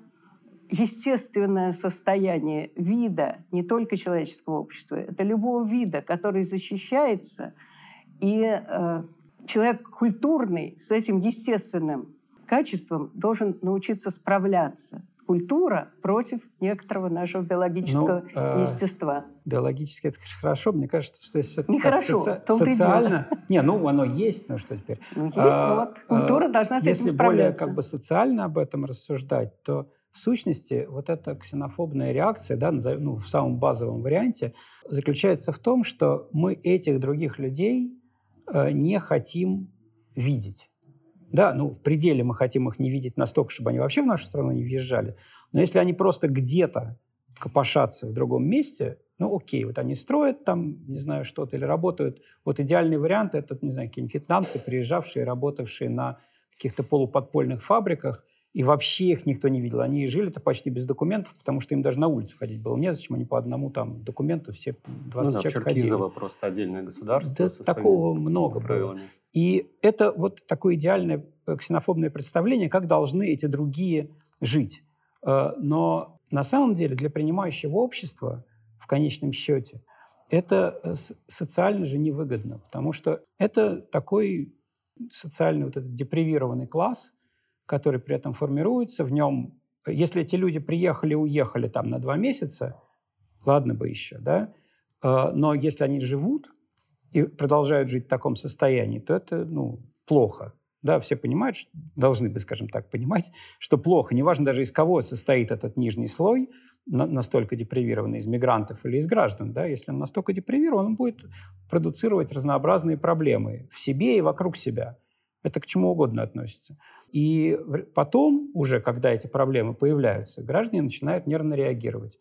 естественное состояние вида, не только человеческого общества, это любого вида, который защищается, и э, человек культурный с этим естественным качеством должен научиться справляться. Культура против некоторого нашего биологического ну, э, естества. Биологически это хорошо. Мне кажется, что если это Нехорошо, соци... социально... Не, ну оно есть, но что теперь? Ну есть, а, вот. Культура а, должна с этим справляться. Если более как бы социально об этом рассуждать, то в сущности, вот эта ксенофобная реакция, да, ну, в самом базовом варианте, заключается в том, что мы этих других людей э, не хотим видеть. Да, ну, в пределе мы хотим их не видеть настолько, чтобы они вообще в нашу страну не въезжали. Но если они просто где-то копошатся в другом месте, ну, окей, вот они строят там, не знаю, что-то, или работают. Вот идеальный вариант – это, не знаю, какие-нибудь вьетнамцы, приезжавшие, работавшие на каких-то полуподпольных фабриках – и вообще их никто не видел. Они жили-то почти без документов, потому что им даже на улицу ходить было незачем. Они по одному там документу все 20 ну, да, человек Черкизово ходили. просто отдельное государство. Да, такого много правилами. было. И это вот такое идеальное э, ксенофобное представление, как должны эти другие жить. Э, но на самом деле для принимающего общества в конечном счете это э, социально же невыгодно, потому что это такой социальный вот этот депривированный класс, который при этом формируется, в нем, если эти люди приехали, уехали там на два месяца, ладно бы еще, да, э, но если они живут и продолжают жить в таком состоянии, то это, ну, плохо. Да, все понимают, что, должны бы, скажем так, понимать, что плохо. Неважно даже из кого состоит этот нижний слой, настолько депривированный из мигрантов или из граждан, да, если он настолько депривирован, он будет продуцировать разнообразные проблемы в себе и вокруг себя. Это к чему угодно относится. И потом, уже когда эти проблемы появляются, граждане начинают нервно реагировать.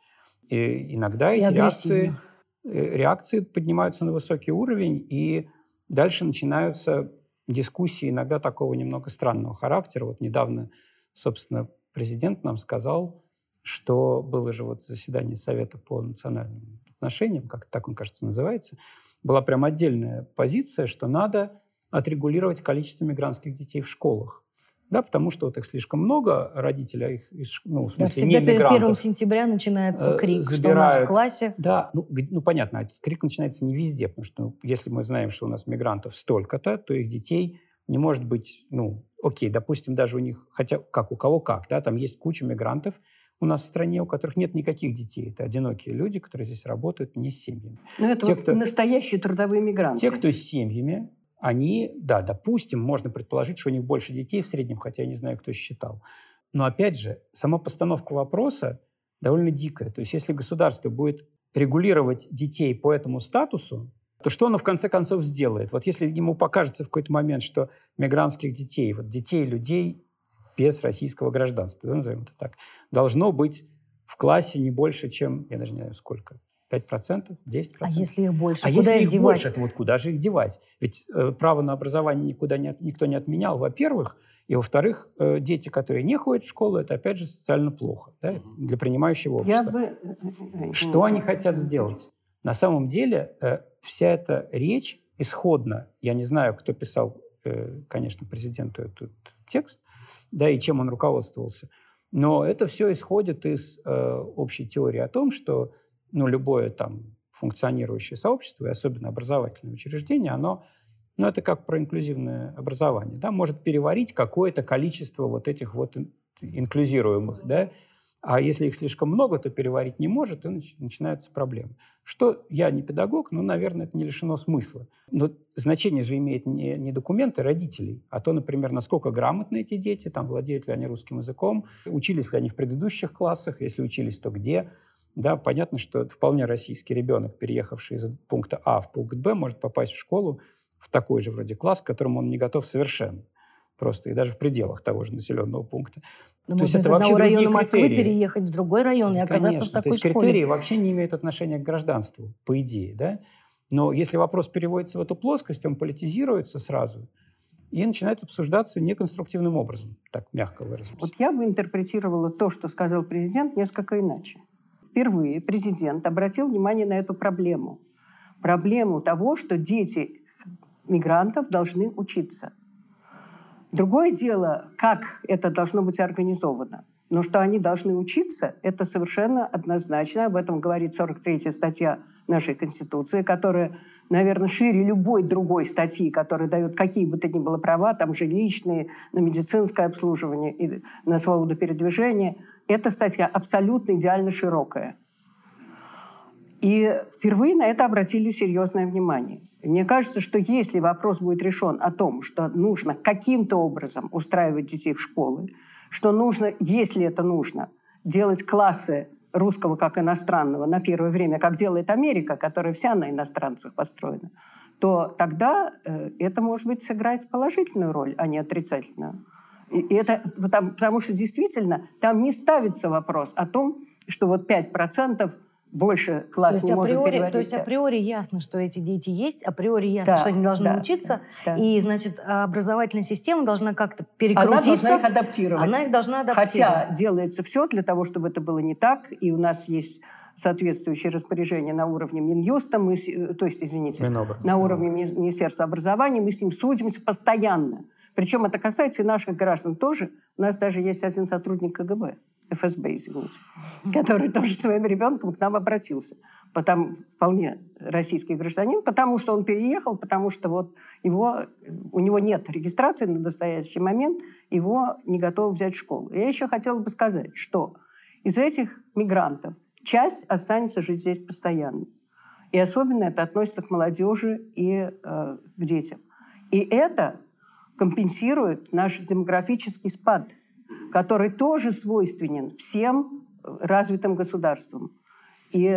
И иногда и эти реакции, э, реакции поднимаются на высокий уровень, и дальше начинаются дискуссии иногда такого немного странного характера. Вот недавно, собственно, президент нам сказал, что было же вот заседание Совета по национальным отношениям, как так он, кажется, называется, была прям отдельная позиция, что надо отрегулировать количество мигрантских детей в школах. Да, потому что вот их слишком много, родители их, ну, в смысле, да, всегда не перед первым сентября начинается э, крик, забирают. что у нас в классе. Да, ну, ну понятно, а крик начинается не везде, потому что ну, если мы знаем, что у нас мигрантов столько-то, то их детей не может быть, ну, окей, допустим, даже у них, хотя как у кого как, да, там есть куча мигрантов, у нас в стране, у которых нет никаких детей. Это одинокие люди, которые здесь работают не с семьями. Ну, это те, вот кто, настоящие трудовые мигранты. Те, кто с семьями, они, да, допустим, можно предположить, что у них больше детей в среднем, хотя я не знаю, кто считал. Но опять же, сама постановка вопроса довольно дикая. То есть если государство будет регулировать детей по этому статусу, то что оно в конце концов сделает? Вот если ему покажется в какой-то момент, что мигрантских детей, вот детей людей без российского гражданства, да, назовем это так, должно быть в классе не больше, чем, я даже не знаю сколько, 5%, 10%. А если их больше, а куда если их девать? больше, то вот куда же их девать? Ведь э, право на образование никуда не, никто не отменял, во-первых, и во-вторых, э, дети, которые не ходят в школу, это опять же социально плохо да, для принимающего общества. Бы... Э, Что они хотят сделать? На самом деле э, вся эта речь исходно, я не знаю, кто писал, э, конечно, президенту этот текст, да, и чем он руководствовался. Но это все исходит из э, общей теории о том, что ну, любое там функционирующее сообщество, и особенно образовательное учреждение, оно, ну, это как про инклюзивное образование, да, может переварить какое-то количество вот этих вот инклюзируемых, да, а если их слишком много, то переварить не может, и начинаются проблемы. Что я не педагог, но, наверное, это не лишено смысла. Но значение же имеет не, не документы родителей, а то, например, насколько грамотны эти дети, там, владеют ли они русским языком, учились ли они в предыдущих классах, если учились, то где. Да, понятно, что вполне российский ребенок, переехавший из пункта А в пункт Б, может попасть в школу в такой же вроде класс, к которому он не готов совершенно просто, и даже в пределах того же населенного пункта. Но ну, то есть это вообще района Москвы критерии. переехать в другой район и оказаться Конечно, в такой то есть школе. критерии вообще не имеют отношения к гражданству, по идее, да? Но если вопрос переводится в эту плоскость, он политизируется сразу и начинает обсуждаться неконструктивным образом, так мягко выразимся. Вот я бы интерпретировала то, что сказал президент, несколько иначе. Впервые президент обратил внимание на эту проблему. Проблему того, что дети мигрантов должны учиться – Другое дело, как это должно быть организовано. Но что они должны учиться, это совершенно однозначно. Об этом говорит 43-я статья нашей Конституции, которая, наверное, шире любой другой статьи, которая дает какие бы то ни было права, там же личные, на медицинское обслуживание и на свободу передвижения. Эта статья абсолютно идеально широкая. И впервые на это обратили серьезное внимание. мне кажется, что если вопрос будет решен о том, что нужно каким-то образом устраивать детей в школы, что нужно, если это нужно, делать классы русского как иностранного на первое время, как делает Америка, которая вся на иностранцах построена, то тогда э, это, может быть, сыграть положительную роль, а не отрицательную. И это потому, потому что действительно там не ставится вопрос о том, что вот 5% больше класс то есть, не может априори, переварить. То есть априори ясно, что эти дети есть, априори ясно, да, что они должны да, учиться, да, да. и, значит, образовательная система должна как-то перекрутиться. Она должна их адаптировать. Она их должна адаптировать. Хотя делается все для того, чтобы это было не так, и у нас есть соответствующие распоряжения на уровне Минюста, мы, то есть, извините, Минобр. на уровне Министерства образования, мы с ним судимся постоянно. Причем это касается и наших граждан тоже. У нас даже есть один сотрудник КГБ, ФСБ, извините, который тоже своим ребенком к нам обратился. Потому, вполне российский гражданин, потому что он переехал, потому что вот его, у него нет регистрации на настоящий момент, его не готовы взять в школу. Я еще хотела бы сказать, что из этих мигрантов часть останется жить здесь постоянно. И особенно это относится к молодежи и э, к детям. И это компенсирует наш демографический спад – который тоже свойственен всем развитым государством. И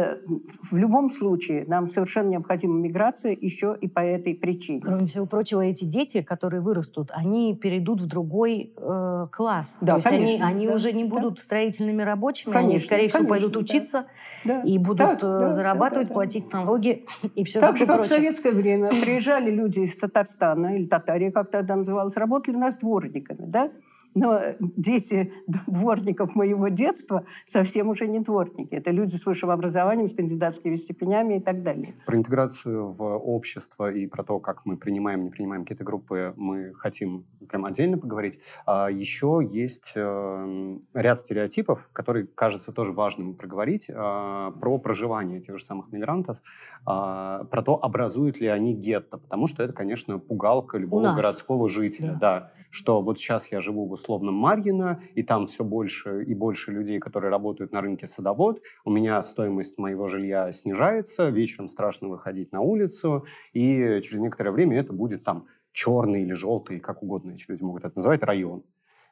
в любом случае нам совершенно необходима миграция еще и по этой причине. Кроме всего прочего, эти дети, которые вырастут, они перейдут в другой э, класс. Да, То есть конечно, они, они да, уже не да. будут строительными рабочими, Конечно, они, скорее всего, конечно, пойдут да. учиться Да. и будут Так, э, да, зарабатывать, да, да, да. платить налоги и все Так же, такое как в прочее. советское время приезжали люди из Татарстана, или Татарии, как тогда называлось, работали у нас дворниками, да? Но дети дворников моего детства совсем уже не дворники. Это люди с высшим образованием, с кандидатскими степенями и так далее. Про интеграцию в общество и про то, как мы принимаем, не принимаем какие-то группы, мы хотим прям отдельно поговорить. А еще есть э, ряд стереотипов, которые кажется тоже важным проговорить, э, про проживание тех же самых мигрантов, э, про то, образуют ли они гетто, потому что это, конечно, пугалка любого городского жителя. Да. Что вот сейчас я живу в условном Марьино, и там все больше и больше людей, которые работают на рынке садовод, у меня стоимость моего жилья снижается, вечером страшно выходить на улицу, и через некоторое время это будет там черный или желтый, как угодно эти люди могут это называть, район.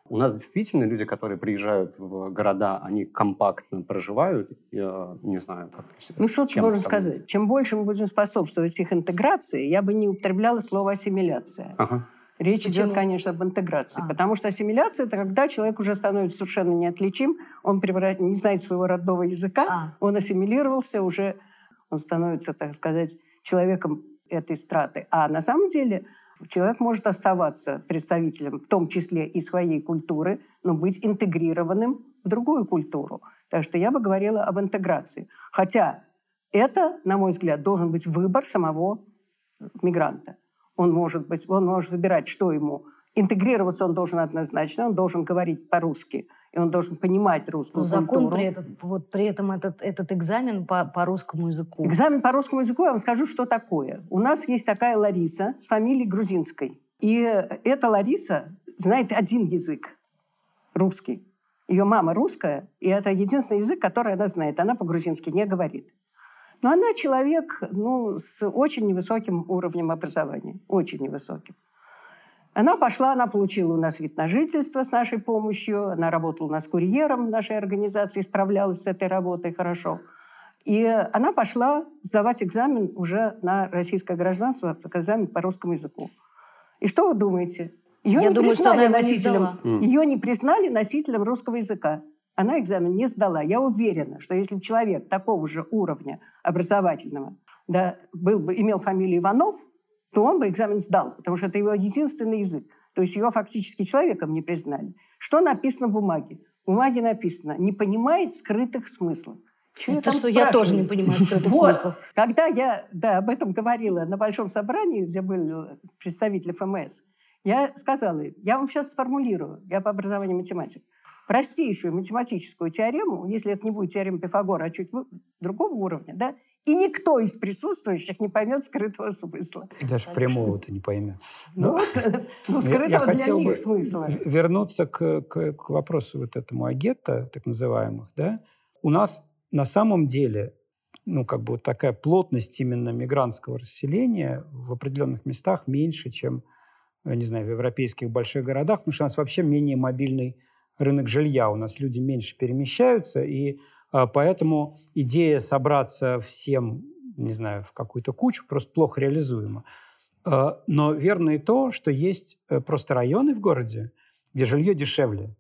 У нас действительно люди, которые приезжают в города, они компактно проживают, я не знаю, как Ну, что можно сравнить. сказать? Чем больше мы будем способствовать их интеграции, я бы не употребляла слово ассимиляция. Ага. Речь Почему? идет, конечно, об интеграции. А. Потому что ассимиляция – это когда человек уже становится совершенно неотличим, он преврат- не знает своего родного языка, А. он ассимилировался уже, он становится, так сказать, человеком этой страты. А на самом деле человек может оставаться представителем, в том числе и своей культуры, но быть интегрированным в другую культуру. Так что я бы говорила об интеграции. Хотя это, на мой взгляд, должен быть выбор самого мигранта. Он может, быть, он может выбирать, что ему. Интегрироваться он должен однозначно, он должен говорить по-русски, и он должен понимать русскую Но закон культуру. при, этот, вот, при этом этот, этот экзамен по, по русскому языку. Экзамен по русскому языку, я вам скажу, что такое. У нас есть такая Лариса с фамилией Грузинской. И эта Лариса знает один язык – русский. Ее мама русская, и это единственный язык, который она знает. Она по-грузински не говорит. Но она человек ну, с очень невысоким уровнем образования. Очень невысоким. Она пошла, она получила у нас вид на жительство с нашей помощью. Она работала у нас курьером нашей организации, справлялась с этой работой хорошо. И она пошла сдавать экзамен уже на российское гражданство, экзамен по русскому языку. И что вы думаете? Ее Я не думаю, что признали она его не носителем, сдала. Ее не признали носителем русского языка. Она экзамен не сдала. Я уверена, что если бы человек такого же уровня образовательного да, был бы, имел фамилию Иванов, то он бы экзамен сдал, потому что это его единственный язык. То есть его фактически человеком не признали. Что написано в бумаге? В бумаге написано «не понимает скрытых смыслов». Это что я тоже не понимаю скрытых Вот. смыслов. Когда я да, об этом говорила на большом собрании, где были представители ФМС, я сказала им, я вам сейчас сформулирую, я по образованию математик, простейшую математическую теорему, если это не будет теорема Пифагора, а чуть другого уровня, да, и никто из присутствующих не поймет скрытого смысла. И даже прямого-то не поймет. Ну, Ну, вот, ну, я- скрытого я для хотел них бы смысла. вернуться к, к- к вопросу вот этому о гетто, так называемых, да, у нас на самом деле, ну, как бы вот такая плотность именно мигрантского расселения в определенных местах меньше, чем, э, не знаю, в европейских больших городах, потому что у нас вообще менее мобильный рынок жилья, у нас люди меньше перемещаются, и а, поэтому идея собраться всем, не знаю, в какую-то кучу просто плохо реализуема. А, Но верно и то, что есть э, просто районы в городе, где жилье дешевле.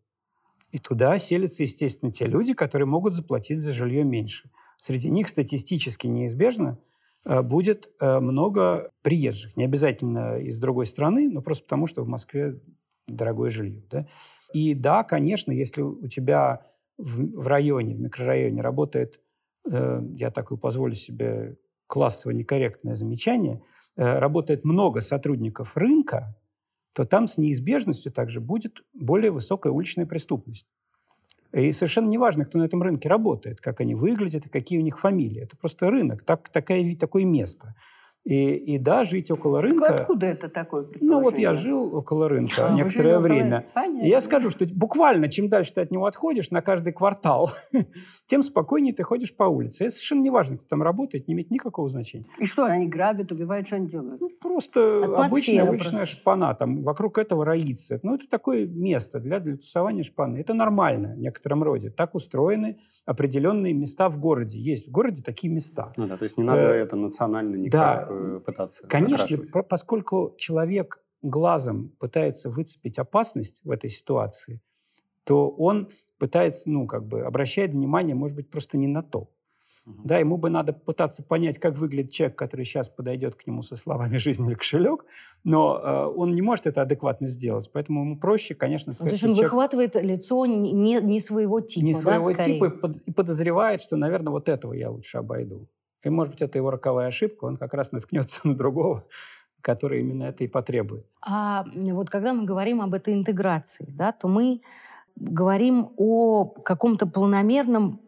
И туда селятся, естественно, те люди, которые могут заплатить за жилье меньше. Среди них статистически неизбежно э, будет э, много приезжих. Не обязательно из другой страны, но просто потому, что в Москве дорогое жилье. Да? И да, конечно, если у тебя в, в районе, в микрорайоне работает, э, я такое позволю себе классово некорректное замечание, э, работает много сотрудников рынка, то там с неизбежностью также будет более высокая уличная преступность. И совершенно неважно, кто на этом рынке работает, как они выглядят и какие у них фамилии. Это просто рынок, так, такая, такое место. И, и да, жить около Ну, рынка... Откуда это такое Ну вот я жил около рынка А, некоторое около- время. Понятно. И я скажу, что буквально чем дальше ты от него отходишь на каждый квартал, тем спокойнее ты ходишь по улице. И совершенно неважно, кто там работает, не имеет никакого значения. И что, они грабят, убивают, что они делают? Ну, просто Атмосфера обычная, просто. обычная шпана, там вокруг этого роится. Ну, это такое место для, для тусования шпаны. Это нормально в некотором роде. Так устроены определенные места в городе. Есть в городе такие места. Ну да, то есть не надо Э, это национально никак да. Э, пытаться Конечно, поскольку человек глазом пытается выцепить опасность в этой ситуации, то он пытается, ну, как бы, обращает внимание, может быть, просто не на то. Мгм. Да, ему бы надо пытаться понять, как выглядит человек, который сейчас подойдет к нему со словами «жизнь или кошелек», но э, он не может это адекватно сделать, поэтому ему проще, конечно, Ну, сказать, то есть что он человек выхватывает лицо не, не- не своего типа, не да, своего скорее? типа и, под- и подозревает, что, наверное, вот этого я лучше обойду. И, может быть, это его роковая ошибка, он как раз наткнется на другого, который именно это и потребует. А вот когда мы говорим об этой интеграции, да, то мы говорим о каком-то планомерном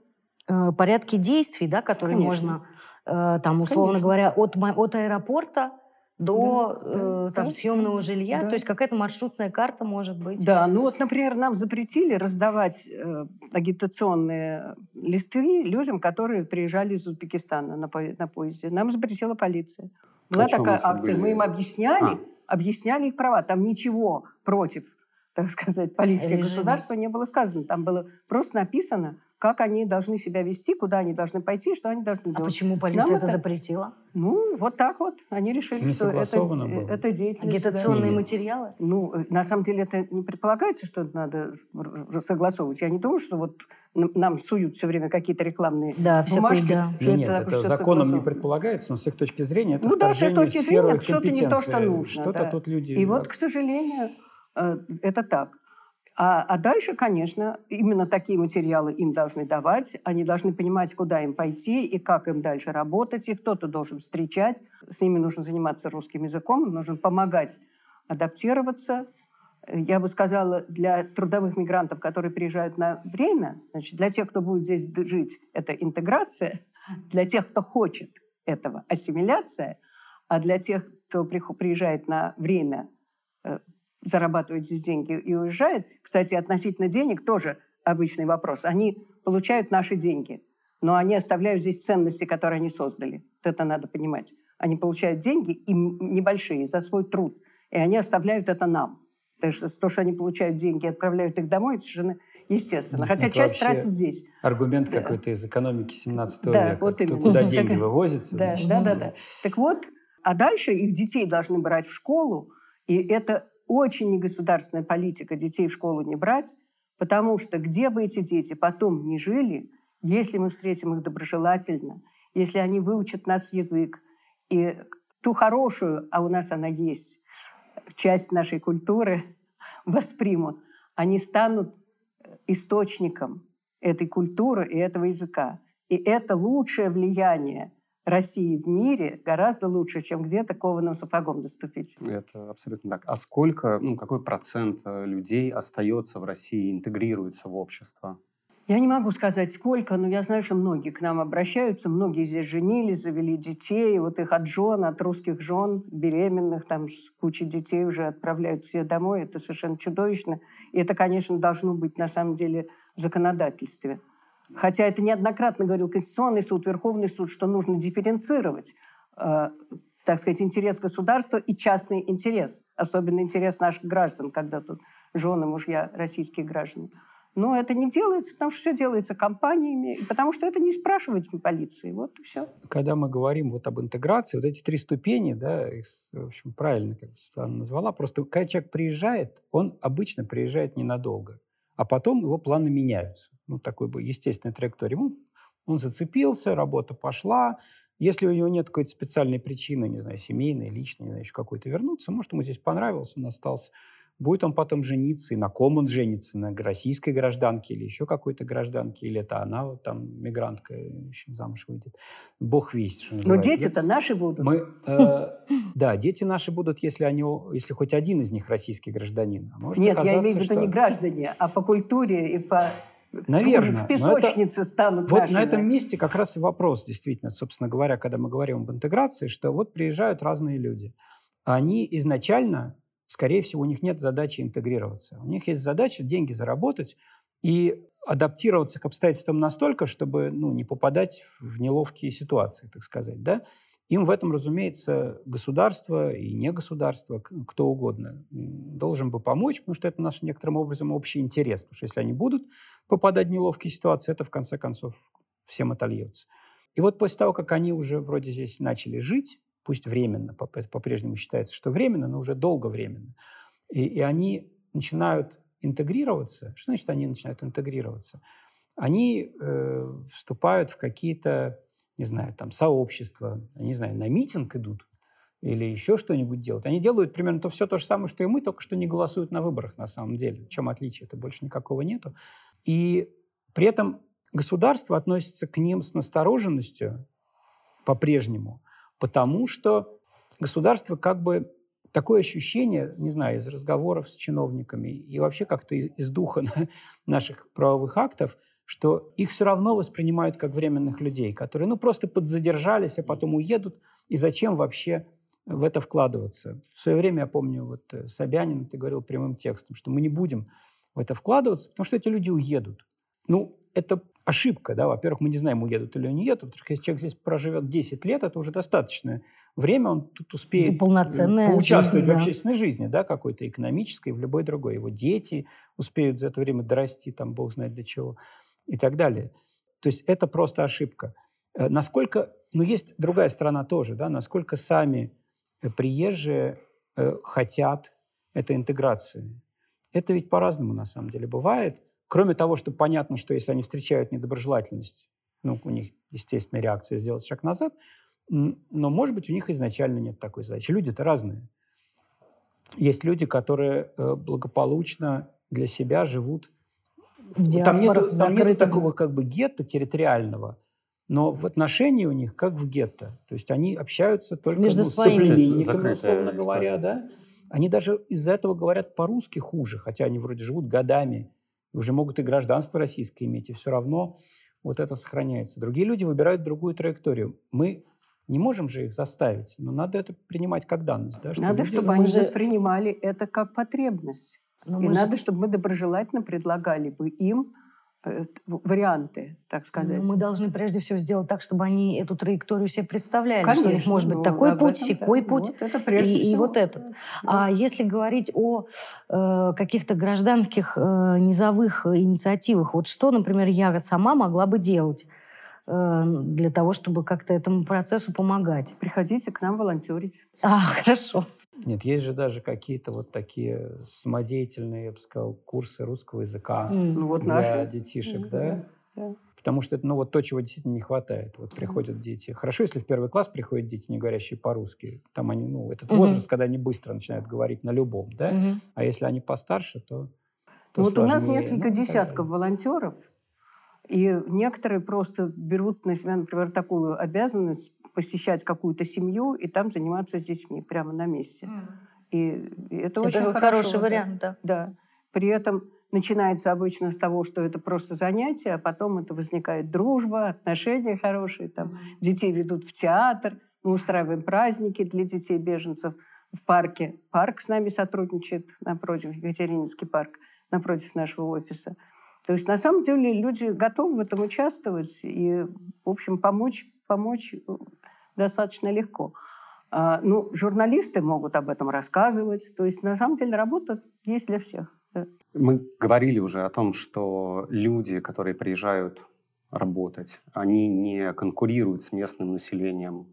э, порядке действий, да, который Конечно. можно, э, там, условно Конечно. говоря, от, от аэропорта до Да, э, да, там, да. съемного жилья. Да. То есть какая-то маршрутная карта может быть. Да, ну вот, например, нам запретили раздавать э, агитационные листы людям, которые приезжали из Узбекистана на, по- на поезде. Нам запретила полиция. Была А такая акция, были? мы им объясняли, А. объясняли их права. Там ничего против, так сказать, политики Режима. государства не было сказано. Там было просто написано, как они должны себя вести, куда они должны пойти, что они должны А делать. почему полиция Нам это это- запретила? Ну, вот так вот. Они решили, Не что это, э, было. это деятельность. да. Агитационные ними. материалы? Ну, э, на самом деле это не предполагается, что это надо согласовывать. Я не думаю, что вот нам суют все время какие-то рекламные Да, всякую, бумажки. да. что Нет, это это законом не предполагается, но с их точки зрения это Ну да, с их точки в сферу зрения что-то не то, что нужно, Что-то да. тут люди... И вот, к сожалению, э, это так. А, а дальше, конечно, именно такие материалы им должны давать. Они должны понимать, куда им пойти и как им дальше работать. И кто-то должен встречать. С ними нужно заниматься русским языком, нужно помогать адаптироваться. Э, Я бы сказала, для трудовых мигрантов, которые приезжают на время, значит, для тех, кто будет здесь жить, это интеграция. Для тех, кто хочет этого, ассимиляция. А для тех, кто приезжает на время, зарабатывает здесь деньги и уезжает, кстати, относительно денег тоже обычный вопрос. Они получают наши деньги, но они оставляют здесь ценности, которые они создали. Вот это надо понимать. Они получают деньги, и небольшие, за свой труд, и они оставляют это нам. То, что, то, что они получают деньги и отправляют их домой, это совершенно естественно. Хотя это часть тратит здесь. Аргумент Да. какой-то из экономики 17 Да, века. вот именно. куда Так- деньги вывозятся. Да, значит, да, да, да. Так вот, а дальше их детей должны брать в школу, и это очень негосударственная политика детей в школу не брать, потому что где бы эти дети потом ни жили, если мы встретим их доброжелательно, если они выучат нас язык и ту хорошую, а у нас она есть, часть нашей культуры воспримут, они станут источником этой культуры и этого языка. И это лучшее влияние России в мире гораздо лучше, чем где-то кованым сапогом доступить. Это абсолютно так. А сколько, ну, какой процент э, людей остается в России, интегрируется в общество? Я не могу сказать, сколько, но я знаю, что многие к нам обращаются, многие здесь женились, завели детей, вот их от жен, от русских жен, беременных, там с кучей детей уже отправляют все домой, это совершенно чудовищно. И это, конечно, должно быть на самом деле в законодательстве. Хотя это неоднократно говорил Конституционный суд, Верховный суд, что нужно дифференцировать, э, так сказать, интерес государства и частный интерес, особенно интерес наших граждан, когда тут жены, мужья, российские граждане. Но это не делается, потому что все делается компаниями, и потому что это не спрашивать полиции. Вот и все. Когда мы говорим вот об интеграции, вот эти три ступени, да, их, в общем, правильно, как Светлана назвала, просто когда человек приезжает, он обычно приезжает ненадолго, а потом его планы меняются. Ну, такой бы естественной траектории. Он, он зацепился, работа пошла. Если у него нет какой-то специальной причины, не знаю, семейной, личной, не знаю, еще какой-то вернуться, может, ему здесь понравилось, он остался. Будет он потом жениться, и на ком он женится, на российской гражданке или еще какой-то гражданке, или это она вот там мигрантка, в общем, замуж выйдет. Бог весть, что Но называется. дети-то наши будут. Мы, э, да, дети наши будут, если они, если хоть один из них российский гражданин. А может Нет, я имею в виду что- не граждане, а по культуре и по Наверное. в песочнице это, станут Вот нашими. на этом месте как раз и вопрос, действительно, собственно говоря, когда мы говорим об интеграции, что вот приезжают разные люди. Они изначально, скорее всего, у них нет задачи интегрироваться. У них есть задача деньги заработать и адаптироваться к обстоятельствам настолько, чтобы ну, не попадать в неловкие ситуации, так сказать. Да? Им в этом, разумеется, государство и не государство, кто угодно, должен бы помочь, потому что это наш некоторым образом общий интерес. Потому что если они будут попадать в неловкие ситуации, это в конце концов всем отольется. И вот после того, как они уже вроде здесь начали жить, пусть временно, по-прежнему считается, что временно, но уже долго временно, и, и они начинают интегрироваться. Что значит они начинают интегрироваться? Они э, вступают в какие-то не знаю, там, сообщества, не знаю, на митинг идут или еще что-нибудь делают. Они делают примерно то все то же самое, что и мы, только что не голосуют на выборах на самом деле. В чем отличие? Это больше никакого нету. И при этом государство относится к ним с настороженностью по-прежнему, потому что государство как бы такое ощущение, не знаю, из разговоров с чиновниками и вообще как-то из, из духа наших правовых актов – что их все равно воспринимают как временных людей, которые ну, просто подзадержались, а потом уедут. И зачем вообще в это вкладываться? В свое время, я помню, вот э, Собянин, ты говорил прямым текстом, что мы не будем в это вкладываться, потому что эти люди уедут. Ну, это ошибка, да, во-первых, мы не знаем, уедут или не уедут. Если человек здесь проживет 10 лет, это уже достаточное время, он тут успеет ну, полноценная поучаствовать жизнь, в общественной жизни, да, какой-то экономической, в любой другой. Его дети успеют за это время дорасти, там, бог знает для чего и так далее. То есть это просто ошибка. Э, насколько, ну есть другая сторона тоже, да, насколько сами э, приезжие хотят этой интеграции. Это ведь по-разному на самом деле бывает. Кроме того, что понятно, что если они встречают недоброжелательность, ну, у них естественная реакция сделать шаг назад, но, может быть, у них изначально нет такой задачи. Люди-то разные. Есть люди, которые благополучно для себя живут в там нет, там нет такого как бы гетто территориального, но в отношении у них как в гетто. То есть они общаются только Между ну, своими. с соплеменниками, условно говоря, да. Они даже из-за этого говорят по-русски хуже, хотя они вроде живут годами, уже могут и гражданство российское иметь, и все равно вот это сохраняется. Другие люди выбирают другую траекторию. Мы не можем же их заставить, но надо это принимать как данность. Да, что надо, люди... чтобы они же... воспринимали это как потребность. Но и надо, же... чтобы мы доброжелательно предлагали бы им варианты, так сказать. Но мы должны прежде всего сделать так, чтобы они эту траекторию себе представляли, Конечно, что у них может быть ну, такой путь, секой путь вот это прежде и, всего. и вот этот. Да. А если говорить о э, каких-то гражданских э, низовых инициативах, вот что, например, я сама могла бы делать? э, для того, чтобы как-то этому процессу помогать. Приходите к нам волонтерить. А, хорошо. Нет, есть же даже какие-то вот такие самодеятельные, я бы сказал, курсы русского языка mm. ну, вот для наши. детишек, mm, да? Потому что это, ну, вот то, чего действительно не хватает. Вот приходят дети. Хорошо, если в первый класс приходят дети, не говорящие по-русски. Там они, ну, этот mm-hmm. возраст, когда они быстро начинают говорить на любом, да? Mm-hmm. А если они постарше, то, то Вот сложнее. у нас несколько ну, десятков волонтеров, и некоторые просто берут на себя, например, такую обязанность посещать какую-то семью и там заниматься с детьми прямо на месте. Mm. И, и это, это очень хорошо, хороший вариант, да. да. При этом начинается обычно с того, что это просто занятие, а потом это возникает дружба, отношения хорошие, там mm. детей ведут в театр, мы устраиваем праздники для детей беженцев в парке. Парк с нами сотрудничает напротив, Екатерининский парк, напротив нашего офиса. То есть на самом деле люди готовы в этом участвовать и, в общем, помочь, помочь достаточно легко. А, ну, журналисты могут об этом рассказывать. То есть, на самом деле, работа есть для всех. Мы говорили уже о том, что люди, которые приезжают работать, они не конкурируют с местным населением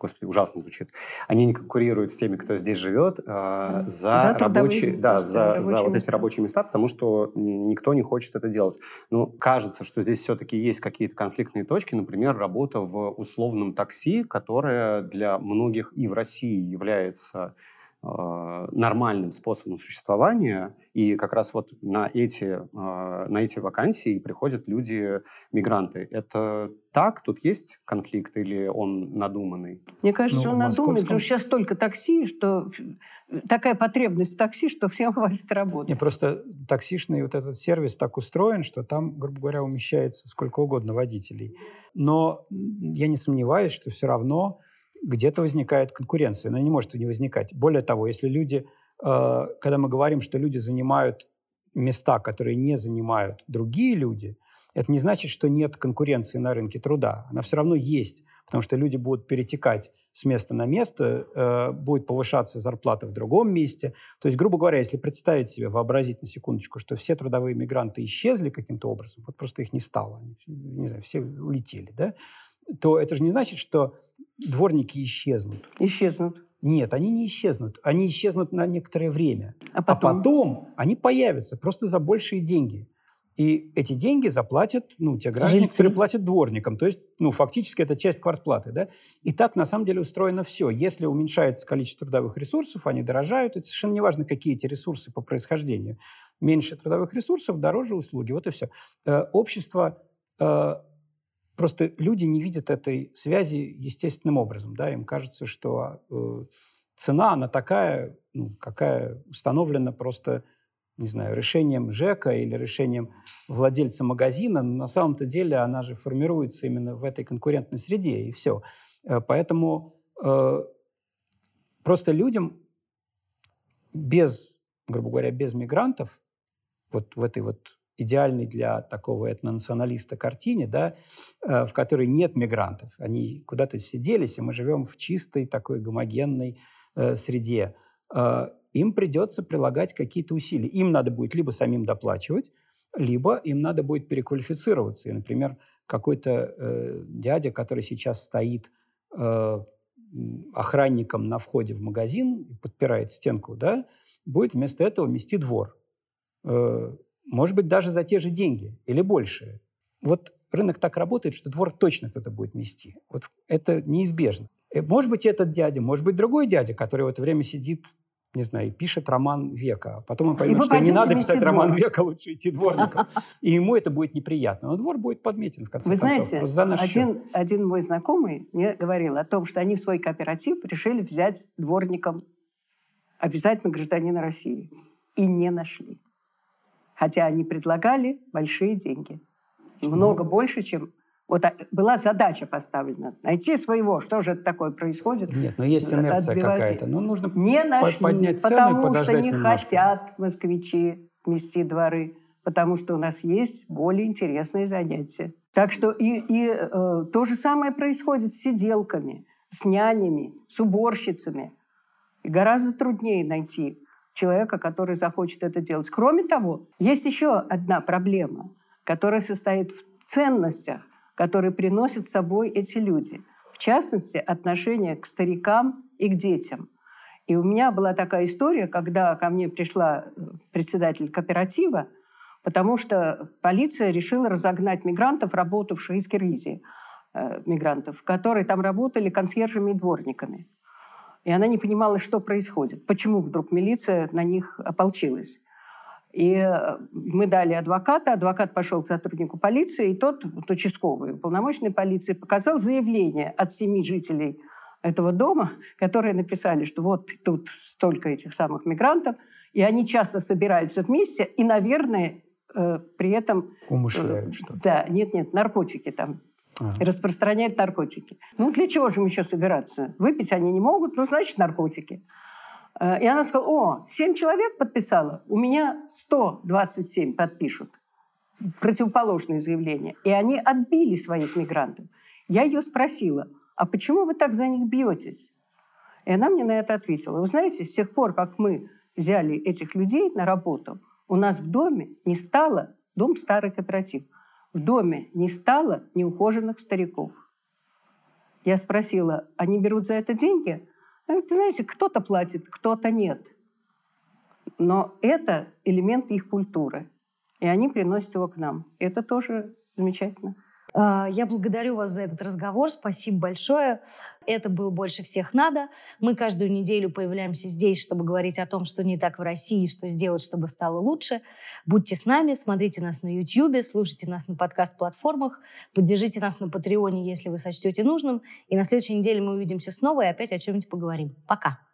господи, ужасно звучит, они не конкурируют с теми, кто здесь живет, э, за, за рабочие, да, за, за вот места. эти рабочие места, потому что никто не хочет это делать. Но кажется, что здесь все-таки есть какие-то конфликтные точки, например, работа в условном такси, которая для многих и в России является нормальным способом существования, и как раз вот на эти, э, на эти вакансии приходят люди-мигранты. Это так? Тут есть конфликт или он надуманный? Мне кажется, ну, он московском... надуманный, потому что сейчас столько такси, что такая потребность в такси, что всем хватит работать. Не, просто таксишный вот этот сервис так устроен, что там, грубо говоря, умещается сколько угодно водителей. Но я не сомневаюсь, что все равно где-то возникает конкуренция. Она не может не возникать. Более того, если люди, э, когда мы говорим, что люди занимают места, которые не занимают другие люди, это не значит, что нет конкуренции на рынке труда. Она все равно есть, потому что люди будут перетекать с места на место, э, будет повышаться зарплата в другом месте. То есть, грубо говоря, если представить себе, вообразить на секундочку, что все трудовые мигранты исчезли каким-то образом, вот просто их не стало, не знаю, все улетели, да, то это же не значит, что дворники исчезнут. Исчезнут. Нет, они не исчезнут. Они исчезнут на некоторое время. А потом? а потом они появятся просто за большие деньги. И эти деньги заплатят ну, те граждане, Жильцы. которые платят дворникам. То есть, ну, фактически это часть квартплаты. Да? И так, на самом деле, устроено все. Если уменьшается количество трудовых ресурсов, они дорожают. Это совершенно не важно, какие эти ресурсы по происхождению. Меньше трудовых ресурсов, дороже услуги. Вот и все. Э, общество э, Просто люди не видят этой связи естественным образом. Да? Им кажется, что э, цена, она такая, ну, какая установлена просто, не знаю, решением ЖЭКа или решением владельца магазина. Но на самом-то деле она же формируется именно в этой конкурентной среде, и все. Э, поэтому э, просто людям без, грубо говоря, без мигрантов, вот в этой вот идеальной для такого этнонационалиста картине, да, э, в которой нет мигрантов. Они куда-то сиделись, и мы живем в чистой такой гомогенной э, среде. Э, им придется прилагать какие-то усилия. Им надо будет либо самим доплачивать, либо им надо будет переквалифицироваться. И, например, какой-то э, дядя, который сейчас стоит э, охранником на входе в магазин подпирает стенку, да, будет вместо этого мести двор. Э, может быть, даже за те же деньги или больше. Вот рынок так работает, что двор точно кто-то будет мести. Вот это неизбежно. Э, может быть, этот дядя, может быть, другой дядя, который в это время сидит, не знаю, и пишет роман века. А потом он поймет, что не надо писать двор. роман века, лучше идти дворником. И ему это будет неприятно. Но двор будет подметен, в конце Вы концов. знаете, за наш один, один мой знакомый мне говорил о том, что они в свой кооператив решили взять дворником обязательно гражданина России. И не нашли хотя они предлагали большие деньги. Много больше, чем... Вот а, была задача поставлена. Найти своего. Что же это такое происходит? Нет, но есть инерция какая-то. Ну, нужно не нашли, поднять цену потому что не немножко. хотят москвичи мести дворы, потому что у нас есть более интересные занятия. Так что и, и э, то же самое происходит с сиделками, с нянями, с уборщицами. И гораздо труднее найти человека, который захочет это делать. Кроме того, есть еще одна проблема, которая состоит в ценностях, которые приносят с собой эти люди. В частности, отношение к старикам и к детям. И у меня была такая история, когда ко мне пришла э, председатель кооператива, потому что полиция решила разогнать мигрантов, работавших из Киргизии, э, мигрантов, которые там работали консьержами и дворниками. И она не понимала, что происходит, почему вдруг милиция на них ополчилась. И э, мы дали адвоката, адвокат пошел к сотруднику полиции, и тот, вот участковый, уполномоченный полиции, показал заявление от семи жителей этого дома, которые написали, что вот тут столько этих самых мигрантов, и они часто собираются вместе, и, наверное, э, при этом... Умышляют э, что-то. Да, нет-нет, наркотики там ага. распространяют наркотики. Ну, для чего же им еще собираться? Выпить они не могут, ну, значит, наркотики. Э, и она сказала, о, 7 человек подписала, у меня 127 подпишут противоположные заявления. И они отбили своих мигрантов. Я ее спросила, а почему вы так за них бьетесь? И она мне на это ответила. Вы знаете, с тех пор, как мы взяли этих людей на работу, у нас в доме не стало, дом старый кооператив – в доме не стало неухоженных стариков. Я спросила, они берут за это деньги? Вы знаете, кто-то платит, кто-то нет. Но это элемент их культуры. И они приносят его к нам. Это тоже замечательно. А, я благодарю вас за этот разговор. Спасибо большое. Это был «Больше всех надо». Мы каждую неделю появляемся здесь, чтобы говорить о том, что не так в России, что сделать, чтобы стало лучше. Будьте с нами, смотрите нас на YouTube, слушайте нас на подкаст-платформах, поддержите нас на Патреоне, если вы сочтете нужным. И на следующей неделе мы увидимся снова и опять о чем-нибудь поговорим. Пока!